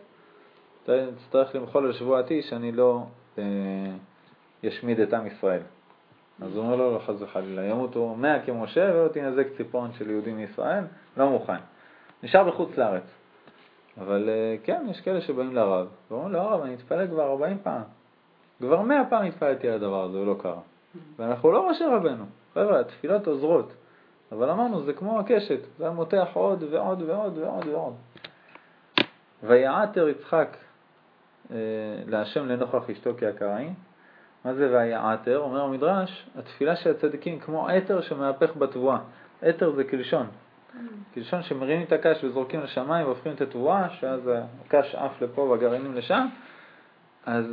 אתה תצטרך למחול על שבועתי שאני לא אה, ישמיד את עם ישראל. אז הוא אומר לו, לא חס וחלילה, ימותו מאה כמשה ולא תנזק ציפורן של יהודים מישראל, לא מוכן. נשאר בחוץ לארץ. אבל אה, כן, יש כאלה שבאים לרב, ואומרים לו, הרב, אני אתפלל כבר 40 פעם. כבר 100 פעם התפללתי על הדבר הזה ולא קרה. ואנחנו לא משה רבנו. חבר'ה, התפילות עוזרות. אבל אמרנו, זה כמו הקשת, זה מותח עוד ועוד ועוד ועוד ועוד. ויעתר יצחק אה, להשם לנוכח אשתו כהקראי. מה זה ויעתר? אומר המדרש, התפילה של הצדיקים כמו עתר שמהפך בתבואה. עתר זה כלשון. כלשון שמרימים את הקש וזורקים לשמיים והופכים את התבואה, שאז הקש עף לפה והגרעינים לשם. אז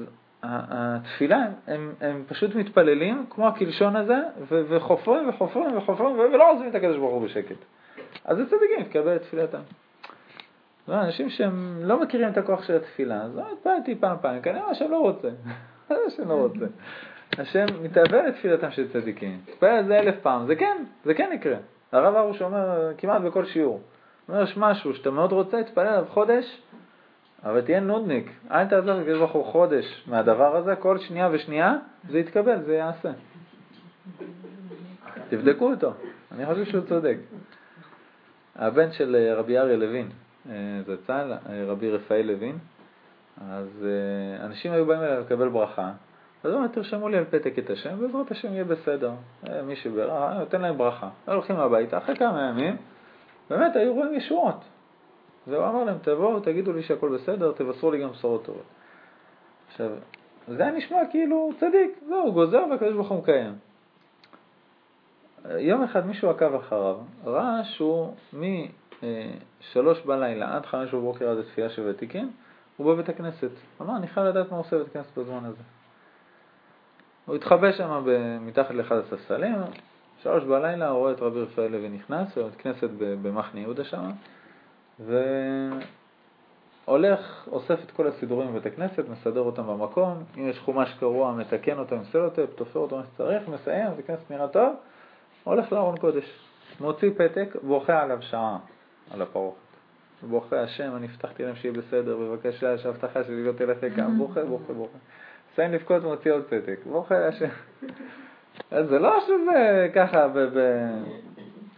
התפילה, הם, הם פשוט מתפללים כמו הקלשון הזה, וחופרים וחופרים וחופרים ולא עוזבים את הקדוש ברוך הוא בשקט. אז זה צדיקים, תקבל את תפילתם. לא, אנשים שהם לא מכירים את הכוח של התפילה, אז לא התפללתי פעם פעם, כנראה השם לא רוצה. השם לא רוצה. השם מתאבל לתפילתם של צדיקים. תתפלל על זה אלף פעם, זה כן, זה כן יקרה. הרב הרוש אומר כמעט בכל שיעור. הוא אומר, יש משהו שאתה מאוד רוצה, תתפלל עליו חודש, אבל תהיה נודניק. אל תעזוב את הקדוש חודש מהדבר הזה, כל שנייה ושנייה זה יתקבל, זה יעשה. תבדקו אותו, אני חושב שהוא צודק. הבן של אה, רבי אריה לוין, אה, זצ"ל, אה, רבי רפאל לוין, אז אנשים היו באים אליו לקבל ברכה, אז הוא אומר, תרשמו לי על פתק את השם, בעזרת השם יהיה בסדר. מי שברכה, נותן להם ברכה. הולכים הביתה, אחרי כמה ימים, באמת היו רואים ישועות. והוא אמר להם, תבואו, תגידו לי שהכל בסדר, תבשרו לי גם בשורות טובות. עכשיו, זה היה נשמע כאילו צדיק, זהו, הוא גוזר והקדוש ברוך הוא מקיים. יום אחד מישהו עקב אחריו, ראה שהוא משלוש בלילה עד חמש בבוקר עד התפילה של ותיקין, הוא בבית הכנסת. אמר, אני חייב לדעת מה הוא עושה בבית הכנסת בזמן הזה. הוא התחבא שם מתחת לאחד הספסלים, שלוש בלילה הוא רואה את רבי רפאל לוי נכנס, בבית כנסת במחנה יהודה שם, והולך, אוסף את כל הסידורים בבית הכנסת, מסדר אותם במקום, אם יש חומש קרוע, מתקן אותו עם סלוטפ, תופר אותו מה שצריך, מסיים, בית הכנסת נראה טוב, הולך לארון קודש, מוציא פתק, בוכה עליו שעה, על הפרוכת. בוכה, השם, אני הבטחתי להם שיהיה בסדר, בבקשה, שההבטחה שלי לא תלך לכאן, בוכה, בוכה, בוכה. מסיים לבכות, מוציא עוד פתק, בוכה, השם. אז זה לא שזה ככה,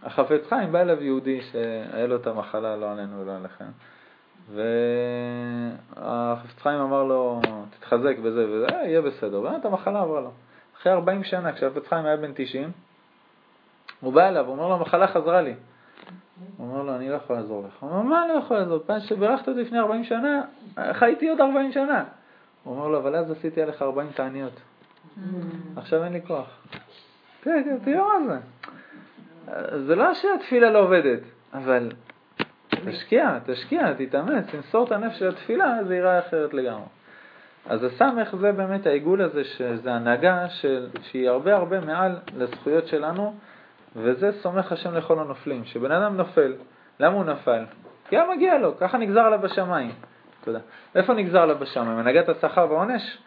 החפץ חיים בא אליו יהודי שהיה לו את המחלה, לא עלינו ולא עליכם. והחפץ חיים אמר לו, תתחזק בזה וזה, אה, יהיה בסדר. באמת המחלה עברה לו. אחרי 40 שנה, כשהחפץ חיים היה בן 90, הוא בא אליו, הוא אומר לו, המחלה חזרה לי. הוא אומר לו, אני לא יכול לעזור לך. הוא אומר, מה לא יכול לעזור? פעם שבירכת אותי לפני 40 שנה, חייתי עוד 40 שנה. הוא אומר לו, אבל אז עשיתי עליך 40 תעניות. Mm. עכשיו אין לי כוח. כן, כן, תראו מה זה. זה לא שהתפילה לא עובדת, אבל תשקיע, תשקיע, תתאמץ, תמסור את הנפש של התפילה, זה ייראה אחרת לגמרי. אז הסמך זה באמת העיגול הזה, שזה הנהגה של, שהיא הרבה הרבה מעל לזכויות שלנו, וזה סומך השם לכל הנופלים. שבן אדם נופל, למה הוא נפל? כי היה מגיע לו, ככה נגזר עליו בשמיים. תודה. איפה נגזר עליו בשמיים? הנהגת השכר והעונש?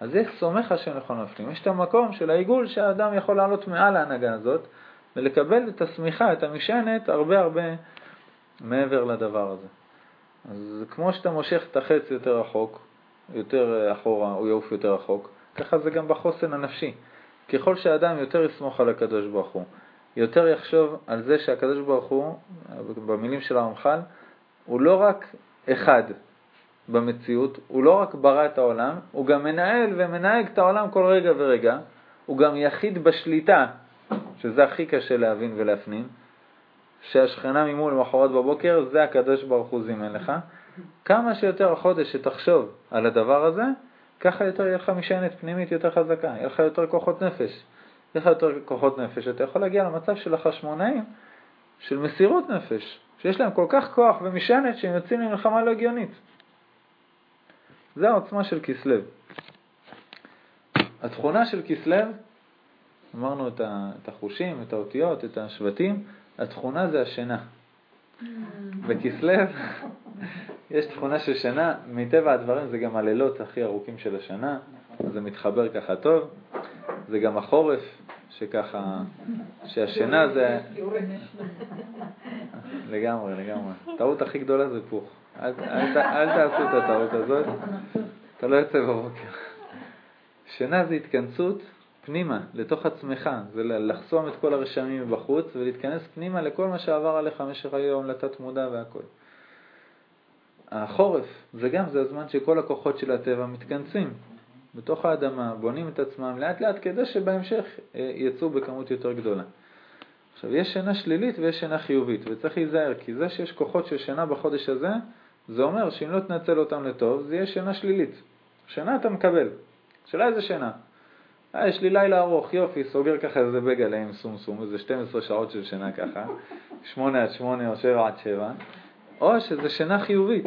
אז יש סומך השם לכל הנופלים. יש את המקום של העיגול שהאדם יכול לעלות מעל ההנהגה הזאת, ולקבל את השמיכה, את המשענת, הרבה הרבה מעבר לדבר הזה. אז כמו שאתה מושך את החץ יותר רחוק, יותר אחורה, הוא יעוף יותר רחוק. ככה זה גם בחוסן הנפשי. ככל שאדם יותר יסמוך על הקדוש ברוך הוא, יותר יחשוב על זה שהקדוש ברוך הוא, במילים של הרמח"ל, הוא לא רק אחד במציאות, הוא לא רק ברא את העולם, הוא גם מנהל ומנהג את העולם כל רגע ורגע, הוא גם יחיד בשליטה, שזה הכי קשה להבין ולהפנים, שהשכנה ממול למחרת בבוקר, זה הקדוש ברוך הוא זימן לך. כמה שיותר החודש שתחשוב על הדבר הזה, ככה יותר יהיה לך משענת פנימית יותר חזקה, יהיה לך יותר כוחות נפש. לך יותר כוחות נפש, אתה יכול להגיע למצב של החשמונאים, של מסירות נפש, שיש להם כל כך כוח ומשענת שהם יוצאים למלחמה לא הגיונית. זה העוצמה של כסלו. התכונה של כסלו, אמרנו את החושים, את האותיות, את השבטים, התכונה זה השינה. בכסלו יש תכונה של שינה, מטבע הדברים זה גם הלילות הכי ארוכים של השנה, זה מתחבר ככה טוב, זה גם החורף, שככה, שהשינה זה... לגמרי, לגמרי. הטעות הכי גדולה זה פוך. אל, אל, אל תעשו את הטעות הזאת, אתה לא יוצא בבוקר. שינה זה התכנסות פנימה, לתוך עצמך, זה לחסום את כל הרשמים מבחוץ ולהתכנס פנימה לכל מה שעבר עליך במשך היום, לתת מודע והכל. החורף, זה גם, זה הזמן שכל הכוחות של הטבע מתכנסים בתוך האדמה, בונים את עצמם לאט לאט כדי שבהמשך אה, יצאו בכמות יותר גדולה. עכשיו, יש שינה שלילית ויש שינה חיובית, וצריך להיזהר, כי זה שיש כוחות של שינה בחודש הזה, זה אומר שאם לא תנצל אותם לטוב, זה יהיה שינה שלילית. שינה אתה מקבל. שאלה איזה שינה. אה, יש לי לילה ארוך, יופי, סוגר ככה איזה בגלה עם סומסום, איזה 12 שעות של שינה ככה, 8 עד 8 או 7 עד 7, או שזה שינה חיובית.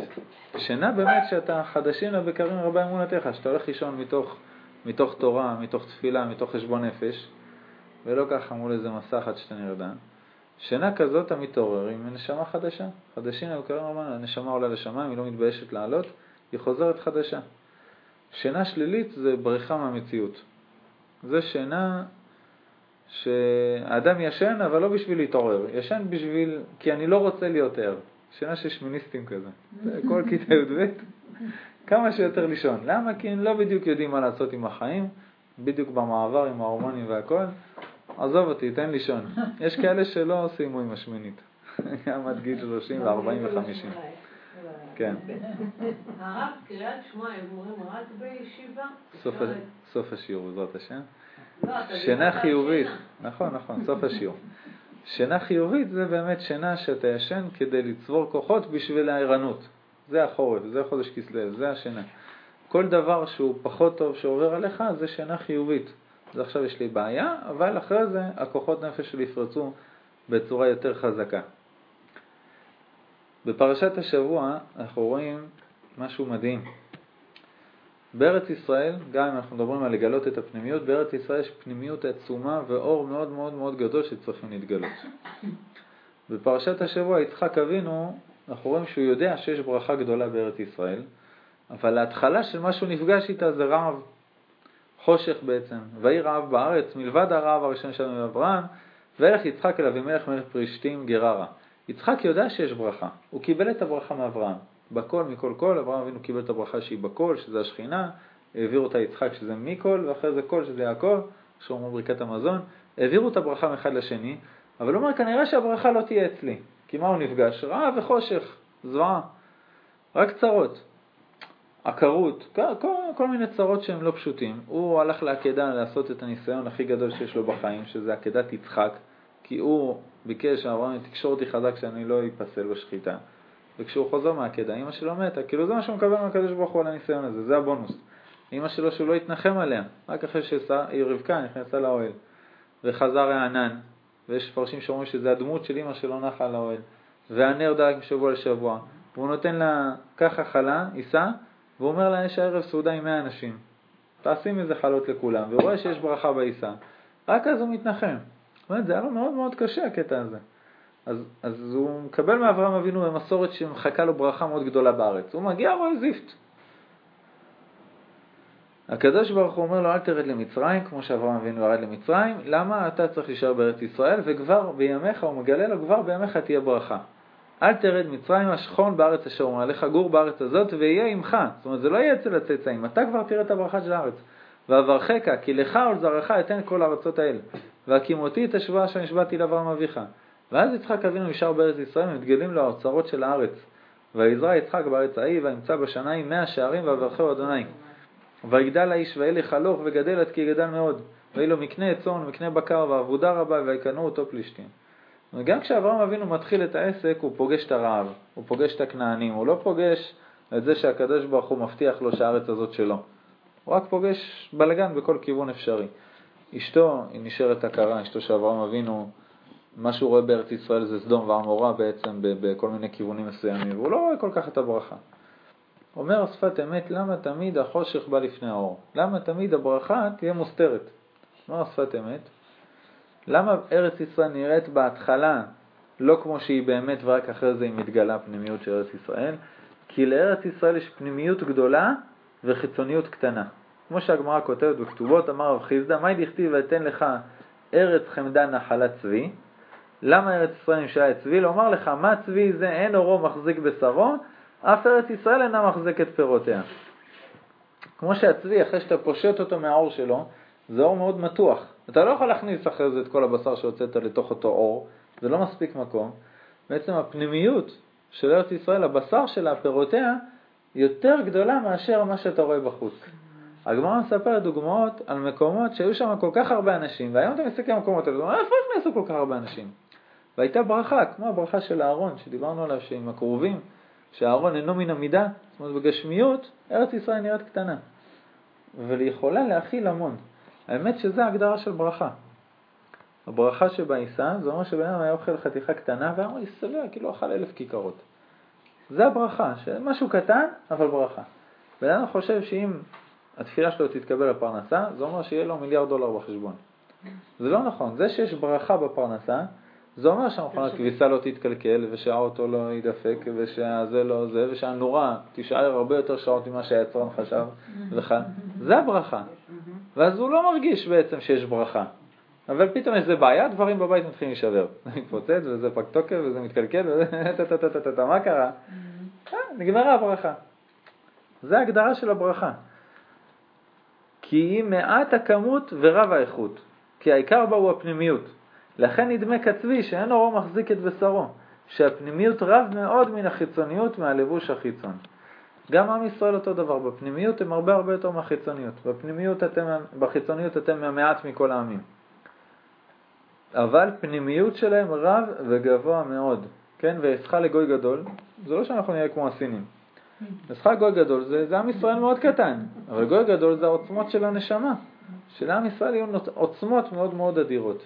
שינה באמת שאתה חדשים לבקרים רבי אמונתך, שאתה הולך לישון מתוך, מתוך תורה, מתוך תפילה, מתוך חשבון נפש, ולא ככה מול איזה מסך עד שאתה נרדם. שינה כזאת אתה מתעורר עם נשמה חדשה. חדשים לבקרים רבי הנשמה עולה לשמיים, היא לא מתביישת לעלות, היא חוזרת חדשה. שינה שלילית זה בריחה מהמציאות. זה שינה שהאדם ישן, אבל לא בשביל להתעורר, ישן בשביל, כי אני לא רוצה להיות ער. שינה של שמיניסטים כזה. כל כיתה י"ב, כמה שיותר לישון. למה? כי הם לא בדיוק יודעים מה לעשות עם החיים, בדיוק במעבר עם ההורמונים והכל. עזוב אותי, תן לישון. יש כאלה שלא סיימו עם השמינית, גם עד גיל 30 ו-40 ו-50. כן. הרב קריאת שמע, הם אומרים רק בישיבה? סוף השיעור, בעזרת השם. שינה חיובית, נכון, נכון, סוף השיעור. שינה חיובית זה באמת שינה שאתה ישן כדי לצבור כוחות בשביל הערנות. זה החורף, זה חודש כסלו, זה השינה. כל דבר שהוא פחות טוב שעובר עליך זה שינה חיובית. אז עכשיו יש לי בעיה, אבל אחרי זה הכוחות נפש שלי יפרצו בצורה יותר חזקה. בפרשת השבוע אנחנו רואים משהו מדהים. בארץ ישראל, גם אם אנחנו מדברים על לגלות את הפנימיות, בארץ ישראל יש פנימיות עצומה ואור מאוד מאוד מאוד גדול שצריכים להתגלות. בפרשת השבוע יצחק אבינו, אנחנו רואים שהוא יודע שיש ברכה גדולה בארץ ישראל, אבל ההתחלה של מה שהוא נפגש איתה זה רעב, חושך בעצם. ויהי רעב בארץ, מלבד הרעב הראשון שלנו מאברהם, וילך יצחק אל אבימלך מלך פרישתים גררה. יצחק יודע שיש ברכה, הוא קיבל את הברכה מאברהם. בכל מכל כל, אברהם אבינו קיבל את הברכה שהיא בכל, שזה השכינה, העביר אותה יצחק שזה מכל, ואחרי זה כל שזה יעקב, שאומרים ברכת המזון, העבירו את הברכה מאחד לשני, אבל הוא אומר כנראה שהברכה לא תהיה אצלי, כי מה הוא נפגש? רע וחושך, זוועה, רק צרות, עקרות, כל, כל, כל מיני צרות שהם לא פשוטים. הוא הלך לעקדה לעשות את הניסיון הכי גדול שיש לו בחיים, שזה עקדת יצחק, כי הוא ביקש שאברהם תקשור אותי חזק שאני לא אפסל בשחיטה. וכשהוא חוזר מהעקדה, אמא שלו מתה, כאילו זה מה שהוא מקבל מהקדוש ברוך הוא על הניסיון הזה, זה הבונוס. אמא שלו שהוא לא התנחם עליה, רק אחרי שרבקה נכנסה לאוהל, וחזר הענן, ויש מפרשים שאומרים שזה הדמות של אמא שלו נחה על האוהל, והנר דאג משבוע לשבוע, והוא נותן לה ככה חלה, עיסה, והוא אומר לה, יש הערב סעודה עם 100 אנשים, תעשי מזה חלות לכולם, והוא רואה שיש ברכה בעיסה, רק אז הוא מתנחם. זאת אומרת, זה היה לו מאוד מאוד קשה הקטע הזה. אז, אז הוא מקבל מאברהם אבינו במסורת שמחכה לו ברכה מאוד גדולה בארץ. הוא מגיע, רואה זיפט. הקדוש ברוך הוא אומר לו, אל תרד למצרים, כמו שאברהם אבינו ירד למצרים, למה אתה צריך להישאר בארץ ישראל, וכבר בימיך, הוא מגלה לו, כבר בימיך תהיה ברכה. אל תרד מצרים, שכון בארץ אשר הוא מעליך, גור בארץ הזאת, ויהיה עמך. זאת אומרת, זה לא יהיה אצל הצאצאים, אתה כבר תראה את הברכה של הארץ. ואברכך, כי לך ולזרעך אתן כל הארצות האלה. והקימותי את השבועה אשר נשבעתי לאברהם אביך. ואז יצחק אבינו נשאר בארץ ישראל, ומתגלים לו האוצרות של הארץ. ויזרע יצחק בארץ ההיא, וימצא בשניים מאה שערים, ואברכהו אדוני. ויגדל האיש וילך הלוך וגדל עד כי גדל מאוד. ויהי לו מקנה צאן ומקנה בקר ועבודה רבה, ויקנו אותו פלישתים. וגם כשאברהם אבינו מתחיל את העסק, הוא פוגש את הרעב, הוא פוגש את הכנענים, הוא לא פוגש את זה שהקדוש ברוך הוא מבטיח לו שהארץ הזאת שלו. הוא רק פוגש בלגן בכל כיוון אפשרי. אשתו, היא נשארת הכרה, אשתו של אברהם אבינו, מה שהוא רואה בארץ ישראל זה סדום ועמורה בעצם בכל מיני כיוונים מסוימים, והוא לא רואה כל כך את הברכה. אומר השפת אמת, למה תמיד החושך בא לפני האור? למה תמיד הברכה תהיה מוסתרת? אומר השפת אמת, למה ארץ ישראל נראית בהתחלה לא כמו שהיא באמת ורק אחרי זה היא מתגלה הפנימיות של ארץ ישראל? כי לארץ ישראל יש פנימיות גדולה וחיצוניות קטנה. כמו שהגמרא כותבת בכתובות, אמר רב חיסדא, מאי דכתיב ואתן לך ארץ חמדה נחלת צבי? למה ארץ ישראל נמשלה צבי? לומר לך, מה צבי זה אין אורו מחזיק בשרו, אף ארץ ישראל אינה מחזקת פירותיה. כמו שהצבי, אחרי שאתה פושט אותו מהעור שלו, זה אור מאוד מתוח. אתה לא יכול להכניס אחרי זה את כל הבשר שהוצאת לתוך אותו אור, זה לא מספיק מקום. בעצם הפנימיות של ארץ ישראל, הבשר שלה, פירותיה, יותר גדולה מאשר מה שאתה רואה בחוץ. הגמרא מספרת דוגמאות על מקומות שהיו שם כל כך הרבה אנשים, והיום אתה מסתכל על המקומות האלה, איפה הכניסו כל כך הרבה אנשים? והייתה ברכה, כמו הברכה של אהרון, שדיברנו עליו, שעם הכרובים, שאהרון אינו מן המידה, זאת אומרת בגשמיות, ארץ ישראל נראית קטנה. אבל היא יכולה להכיל המון. האמת שזה ההגדרה של ברכה. הברכה שבעיסה, זה אומר שבן אדם היה אוכל חתיכה קטנה והיה אומר, שבע, כאילו אכל אלף כיכרות. זה הברכה, משהו קטן, אבל ברכה. בן אדם חושב שאם התפילה שלו תתקבל לפרנסה, זה אומר שיהיה לו מיליארד דולר בחשבון. זה לא נכון, זה שיש ברכה בפרנסה, זה אומר שהמכונת כביסה לא תתקלקל, ושהאוטו לא יידפק, ושהזה לא זה, ושהנורה תישאר הרבה יותר שעות ממה שהיצרן חשב, וכן. זה הברכה. ואז הוא לא מרגיש בעצם שיש ברכה. אבל פתאום יש איזה בעיה, דברים בבית מתחילים להישבר. זה מתפוצץ, וזה פג תוקף, וזה מתקלקל, וזה, מה קרה? אה, נגמרה הברכה. זה ההגדרה של הברכה. כי היא מעט הכמות ורב האיכות, כי העיקר בה הוא הפנימיות. לכן נדמה כצבי שאין אורו מחזיק את בשרו, שהפנימיות רב מאוד מן החיצוניות מהלבוש החיצון. גם עם ישראל אותו דבר, בפנימיות הם הרבה הרבה יותר מהחיצוניות, בפנימיות אתם, בחיצוניות אתם מהמעט מכל העמים. אבל פנימיות שלהם רב וגבוה מאוד, כן, ואעשך לגוי גדול, זה לא שאנחנו נהיה כמו הסינים. אעשך גוי גדול זה, זה עם ישראל מאוד קטן, אבל גוי גדול זה העוצמות של הנשמה. שלעם ישראל יהיו עוצמות מאוד מאוד אדירות.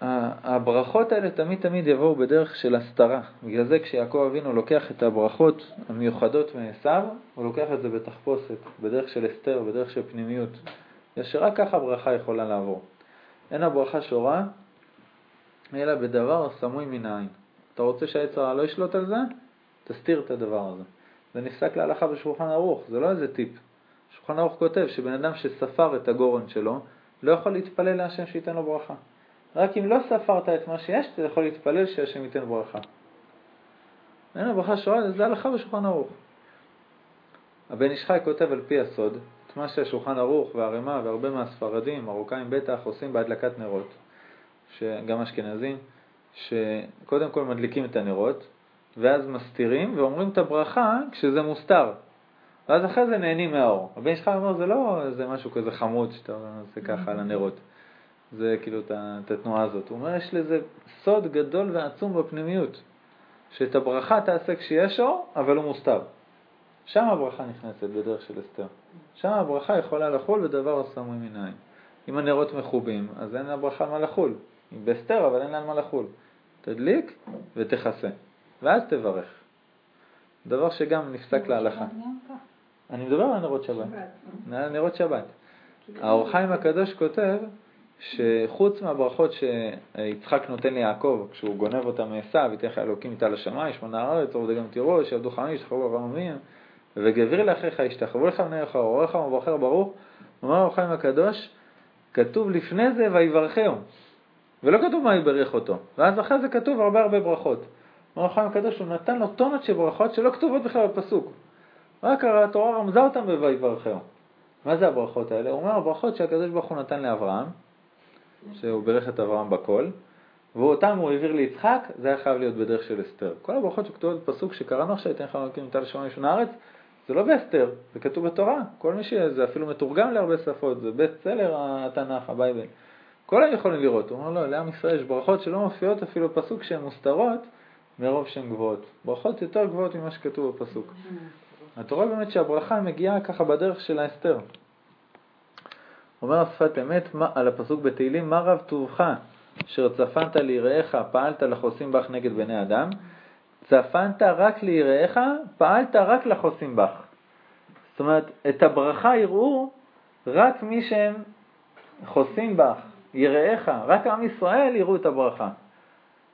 הברכות האלה תמיד תמיד יבואו בדרך של הסתרה. בגלל זה כשיעקב אבינו לוקח את הברכות המיוחדות מעשיו, הוא לוקח את זה בתחפושת, בדרך של הסתר, בדרך של פנימיות. שרק ככה ברכה יכולה לעבור. אין הברכה שורה, אלא בדבר סמוי מן העין. אתה רוצה הרע לא ישלוט על זה? תסתיר את הדבר הזה. זה נפסק להלכה בשולחן ערוך, זה לא איזה טיפ. שולחן ערוך כותב שבן אדם שספר את הגורן שלו, לא יכול להתפלל להשם שייתן לו ברכה. רק אם לא ספרת את מה שיש, אתה יכול להתפלל שהשם ייתן ברכה. אין הברכה שורה, זה הלכה בשולחן ערוך. הבן איש חי כותב על פי הסוד, את מה שהשולחן ערוך והרימה והרבה מהספרדים, מרוקאים בטח, עושים בהדלקת נרות, גם אשכנזים, שקודם כל מדליקים את הנרות, ואז מסתירים ואומרים את הברכה כשזה מוסתר. ואז אחרי זה נהנים מהאור. הבן חי אומר, זה לא איזה משהו כזה חמוד שאתה עושה ככה על הנרות. זה כאילו את התנועה הזאת. הוא אומר, יש לזה סוד גדול ועצום בפנימיות, שאת הברכה תעשה כשיש אור, אבל הוא מוסתר. שם הברכה נכנסת בדרך של אסתר. שם הברכה יכולה לחול בדבר הסמוי מן העין. אם הנרות מחובים, אז אין הברכה על מה לחול. היא בהסתר, אבל אין לה על מה לחול. תדליק ותכסה, ואז תברך. דבר שגם נפסק להלכה. אני מדבר על נרות שבת. נרות שבת. האור חיים הקדוש כותב שחוץ מהברכות שיצחק נותן ליעקב כשהוא גונב אותה מעשיו, ייתן לך אלוקים איתה לשמיים, שמונה הארץ, עובדי גם תירוש, יעבדו חמים, ישתחררו אברהם וגביר לאחיך ישתחוו לך בני יחר, אורך ובוחר ברוך, אומר הרב חיים הקדוש, כתוב לפני זה ויברכהו, ולא כתוב מה יברך אותו, ואז אחרי זה כתוב הרבה הרבה ברכות. אומר הרב חיים הקדוש, הוא נתן לו טונות של ברכות שלא כתובות בכלל בפסוק, רק התורה רמזה אותם בויברכהו. מה זה הברכות האלה? הוא אומר הברכות שהקדוש ברוך הוא נתן לאברהם, שהוא בירך את אברהם בכל, ואותם הוא העביר ליצחק, זה היה חייב להיות בדרך של אסתר. כל הברכות שכתובות בפסוק שקראנו עכשיו, אתן לך אלוקים נתן לשמיים ראשון הארץ, זה לא בהסתר, זה כתוב בתורה. כל מי שזה אפילו מתורגם להרבה שפות, זה best seller התנ"ך, ה Bible. כולם יכולים לראות. הוא אומר לא, לעם ישראל יש ברכות שלא מופיעות אפילו בפסוק שהן מוסתרות מרוב שהן גבוהות. ברכות יותר גבוהות ממה שכתוב בפסוק. אתה רואה באמת שהברכה מגיעה ככה בדרך של ההסתר. אומר השפת אמת מה, על הפסוק בתהילים, מה רב טובך אשר צפנת ליראיך, פעלת לחוסים בך נגד בני אדם, צפנת רק ליראיך, פעלת רק לחוסים בך. זאת אומרת, את הברכה יראו רק מי שהם חוסים בך, יראיך, רק עם ישראל יראו את הברכה.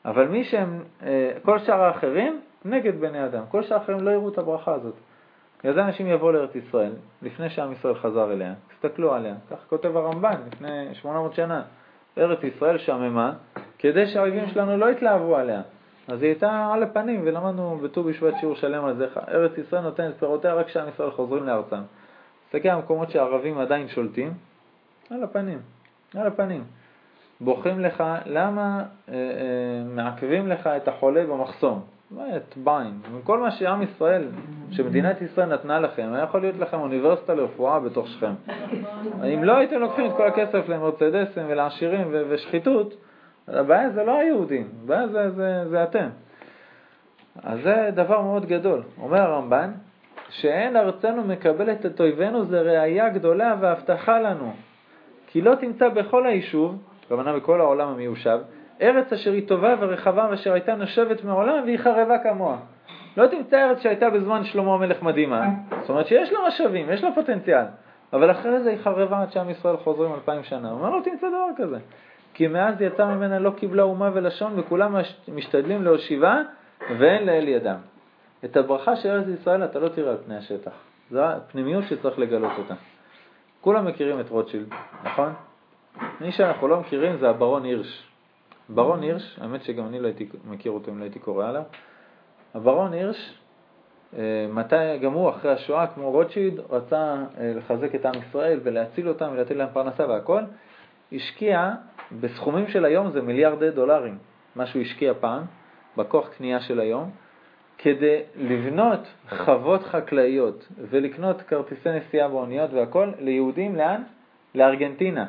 אבל מי שהם, אה, כל שאר האחרים, נגד בני אדם. כל שאר האחרים לא יראו את הברכה הזאת. בגלל זה אנשים יבואו לארץ ישראל, לפני שעם ישראל חזר אליה, תסתכלו עליה. כך כותב הרמב"ן לפני 800 שנה. ארץ ישראל שממה, כדי שהאויבים שלנו לא יתלהבו עליה. אז היא הייתה על הפנים, ולמדנו בט"ו בשבט שיעור שלם על זה. ארץ ישראל נותנת פירותיה רק כשעם ישראל חוזרים לארצם. תסתכל על המקומות שהערבים עדיין שולטים, על הפנים, על הפנים. בוכים לך, למה אה, אה, מעכבים לך את החולה במחסום? את ביין. כל מה שעם ישראל, שמדינת ישראל נתנה לכם, היה יכול להיות לכם אוניברסיטה לרפואה בתוך שכם. אם לא הייתם לוקחים את כל הכסף למרצדסים ולעשירים ושחיתות, הבעיה זה לא היהודים, הבעיה זה, זה, זה אתם. אז זה דבר מאוד גדול. אומר הרמב"ן, שאין ארצנו מקבלת את אויבינו זה ראייה גדולה והבטחה לנו. כי לא תמצא בכל היישוב, הכוונה בכל העולם המיושב, ארץ אשר היא טובה ורחבה ואשר הייתה נושבת מעולם והיא חרבה כמוה. לא תמצא ארץ שהייתה בזמן שלמה המלך מדהימה, זאת אומרת שיש לה משאבים, יש לה פוטנציאל, אבל אחרי זה היא חרבה עד שעם ישראל חוזרים אלפיים שנה. הוא אומר לא תמצא דבר כזה. כי מאז יצא ממנה לא קיבלה אומה ולשון וכולם משתדלים להושיבה ואין לאל ידם. את הברכה של ארץ ישראל אתה לא תראה על פני השטח. זו הפנימיות שצריך לגלות אותה. כולם מכירים את רוטשילד, נכון? מי שאנחנו לא מכירים זה הברון הירש. ברון הירש, האמת שגם אני לא הייתי מכיר אותו אם לא הייתי קורא עליו, הברון הירש, אה, מתי, גם הוא אחרי השואה, כמו רוטשילד, רצה אה, לחזק את עם ישראל ולהציל אותם ולתת להם פרנסה והכל, השקיע, בסכומים של היום זה מיליארדי דולרים, מה שהוא השקיע פעם, בכוח קנייה של היום, כדי לבנות חוות חקלאיות ולקנות כרטיסי נסיעה באוניות והכל ליהודים לאן? לארגנטינה.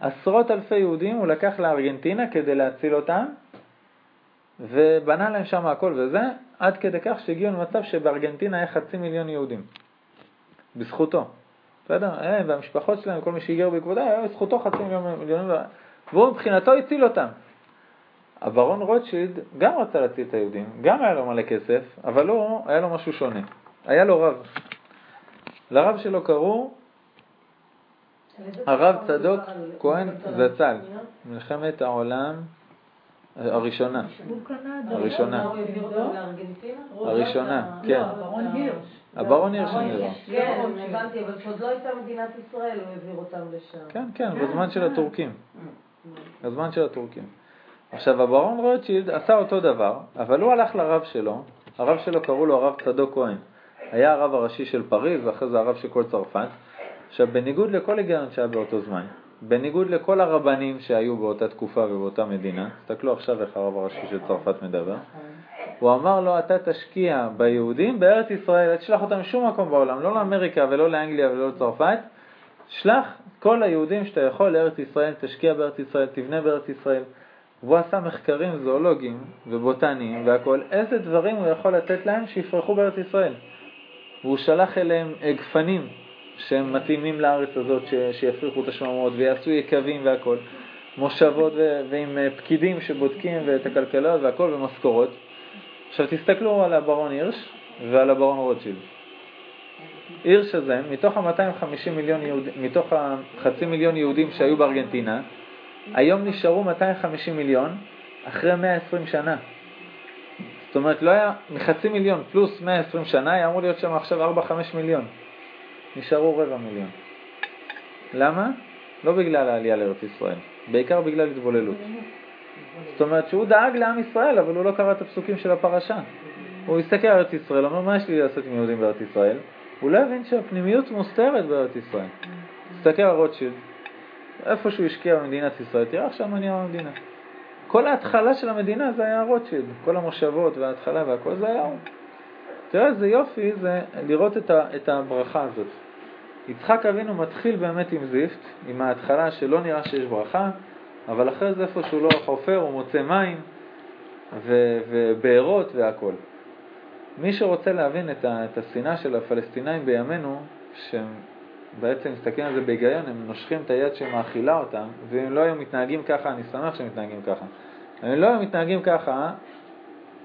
עשרות אלפי יהודים הוא לקח לארגנטינה כדי להציל אותם, ובנה להם שם הכל וזה, עד כדי כך שהגיעו למצב שבארגנטינה היה חצי מיליון יהודים. בזכותו. בסדר? והמשפחות שלהם, כל מי שהגיעו בעקבודה, היה בזכותו חצי מיליון, מיליונים, והוא מבחינתו הציל אותם. הברון רוטשילד גם רצה להציל את היהודים, גם היה לו מלא כסף, אבל הוא, היה לו משהו שונה. היה לו רב. לרב שלו קראו הרב צדוק כהן זצ"ל, מלחמת העולם הראשונה. הראשונה. הראשונה, כן. הברון הירש אני מדבר. כן, הבנתי, אבל כשעוד לא הייתה מדינת ישראל הוא העביר אותם לשם. כן, כן, בזמן של הטורקים. בזמן של הטורקים. עכשיו, הברון רוטשילד עשה אותו דבר, אבל הוא הלך לרב שלו, הרב שלו קראו לו הרב צדוק כהן. היה הרב הראשי של פריז, ואחרי זה הרב של כל צרפת. עכשיו, בניגוד לכל היגיון שהיה באותו זמן, בניגוד לכל הרבנים שהיו באותה תקופה ובאותה מדינה, תסתכלו עכשיו איך הרב הראשי של צרפת מדבר, הוא אמר לו, אתה תשקיע ביהודים בארץ ישראל, אל תשלח אותם לשום מקום בעולם, לא לאמריקה ולא לאנגליה ולא לצרפת, שלח כל היהודים שאתה יכול לארץ ישראל, תשקיע בארץ ישראל, תבנה בארץ ישראל. והוא עשה מחקרים זואולוגיים ובוטניים והכל, איזה דברים הוא יכול לתת להם שיפרחו בארץ ישראל. והוא שלח אליהם גפנים שהם מתאימים לארץ הזאת, ש, שיפריחו את השממות ויעשו יקבים והכל, מושבות ו, ועם אה, פקידים שבודקים ואת הכלכלות והכל ומשכורות. עכשיו תסתכלו על הברון הירש ועל הברון רוטשילד. הירש הזה, מתוך ה-250 מיליון יהודים, מתוך החצי מיליון יהודים שהיו בארגנטינה, היום נשארו 250 מיליון אחרי 120 שנה. זאת אומרת, לא היה, מחצי מיליון פלוס 120 שנה, היה אמור להיות שם עכשיו 4-5 מיליון. נשארו רבע מיליון. למה? לא בגלל העלייה לארץ ישראל, בעיקר בגלל התבוללות. זאת אומרת שהוא דאג לעם ישראל, אבל הוא לא קרא את הפסוקים של הפרשה. הוא הסתכל על ארץ ישראל, אומר, מה יש לי לעשות עם יהודים בארץ ישראל? הוא לא הבין שהפנימיות מוסתרת בארץ ישראל. תסתכל על רוטשילד, איפה שהוא השקיע במדינת ישראל, תראה עכשיו מה נהיה במדינה. כל ההתחלה של המדינה זה היה רוטשילד, כל המושבות וההתחלה והכל זה היה הוא. תראה איזה יופי זה לראות את, ה, את הברכה הזאת. יצחק אבינו מתחיל באמת עם זיפט, עם ההתחלה שלא נראה שיש ברכה, אבל אחרי זה איפה שהוא לא חופר הוא מוצא מים ו- ובארות והכל. מי שרוצה להבין את, ה- את השנאה של הפלסטינאים בימינו, שהם בעצם מסתכלים על זה בהיגיון, הם נושכים את היד שמאכילה אותם, ואם לא היו מתנהגים ככה, אני שמח שהם מתנהגים ככה. אם לא היו מתנהגים ככה,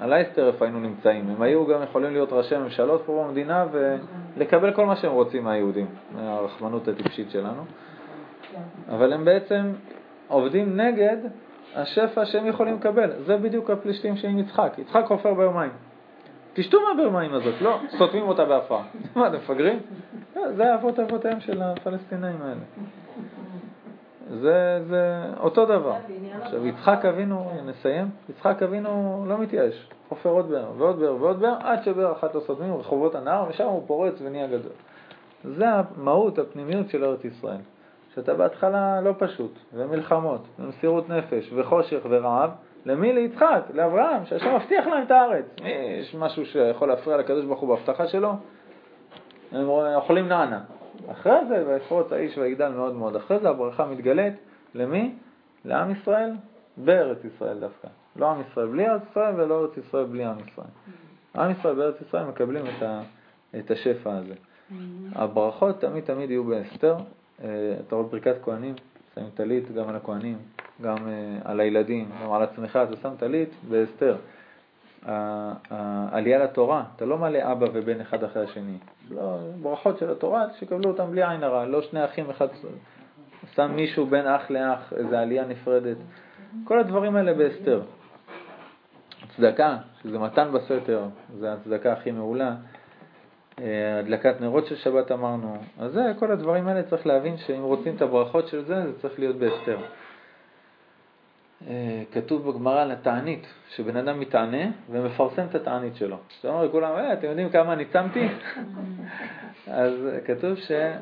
על אייסטר איפה היינו נמצאים. הם היו גם יכולים להיות ראשי ממשלות פה במדינה ולקבל כל מה שהם רוצים מהיהודים, מהרחמנות הטיפשית שלנו. אבל הם בעצם עובדים נגד השפע שהם יכולים לקבל. זה בדיוק הפלישתים שעם יצחק. יצחק חופר באר מים. תשתו מהבאר מים הזאת, לא, סותמים אותה בעפר. מה, אתם מפגרים? לא, זה אבות אבותיהם של הפלסטינאים האלה. זה, זה אותו דבר. עכשיו, יצחק אבינו, נסיים, יצחק אבינו לא מתייאש, חופר עוד באר ועוד באר ועוד באר, עד שבאר אחת לא סותמים רחובות הנהר, ושם הוא פורץ ונהיה גדול. זה המהות, הפנימיות של ארץ ישראל. שאתה בהתחלה לא פשוט, ומלחמות, ומסירות נפש, וחושך ורעב, למי? ליצחק, לאברהם, שהשם מבטיח להם את הארץ. יש משהו שיכול להפריע לקדוש ברוך הוא בהבטחה שלו? הם אוכלים נענה. אחרי זה, ויפרוץ האיש ויגדל מאוד מאוד. אחרי זה הברכה מתגלית, למי? לעם ישראל, בארץ ישראל דווקא. לא עם ישראל בלי ארץ ישראל ולא ארץ ישראל בלי עם ישראל. עם ישראל בארץ ישראל מקבלים את, ה, את השפע הזה. הברכות תמיד תמיד יהיו באסתר. אה, אתה רואה ברכת כהנים, שמים טלית גם על הכהנים, גם אה, על הילדים, גם על עצמך, אתה שם טלית באסתר. העלייה לתורה, אתה לא מעלה אבא ובן אחד אחרי השני. לא, ברכות של התורה, שיקבלו אותם בלי עין הרע, לא שני אחים אחד, שם מישהו בין אח לאח, איזו עלייה נפרדת. כל הדברים האלה בהסתר. צדקה, שזה מתן בסתר, זה הצדקה הכי מעולה. אה, הדלקת נרות של שבת אמרנו. אז זה, כל הדברים האלה צריך להבין שאם רוצים את הברכות של זה, זה צריך להיות בהסתר. אה, כתוב בגמרא על התענית, שבן אדם מתענה ומפרסם את התענית שלו. זאת אומרת לכולם, אה, אתם יודעים כמה אני צמתי? אז כתוב שזה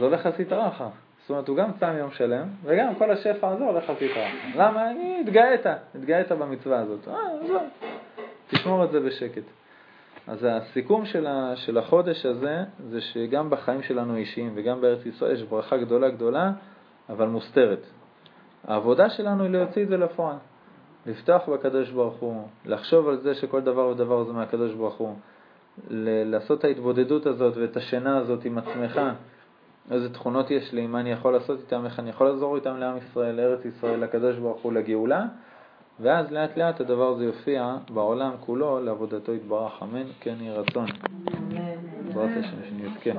הולך על סטרא אחר. זאת אומרת, הוא גם צם יום שלם, וגם כל השפע הזה הולך על סטרא אחר. למה? אני התגאית, התגאית במצווה הזאת. אה, תשמור את זה בשקט. אז הסיכום של, ה, של החודש הזה, זה שגם בחיים שלנו אישיים וגם בארץ ישראל יש ברכה גדולה גדולה, אבל מוסתרת. העבודה שלנו היא להוציא את זה לפועל. לפתוח בקדוש ברוך הוא, לחשוב על זה שכל דבר ודבר זה מהקדוש ברוך הוא, לעשות את ההתבודדות הזאת ואת השינה הזאת עם עצמך, איזה תכונות יש לי, מה אני יכול לעשות איתם, איך אני יכול לעזור איתם לעם ישראל, לארץ ישראל, לקדוש ברוך הוא, לגאולה, ואז לאט לאט הדבר הזה יופיע בעולם כולו לעבודתו יתברך, אמן, כן יהי רצון. בעזרת השם שנזכה.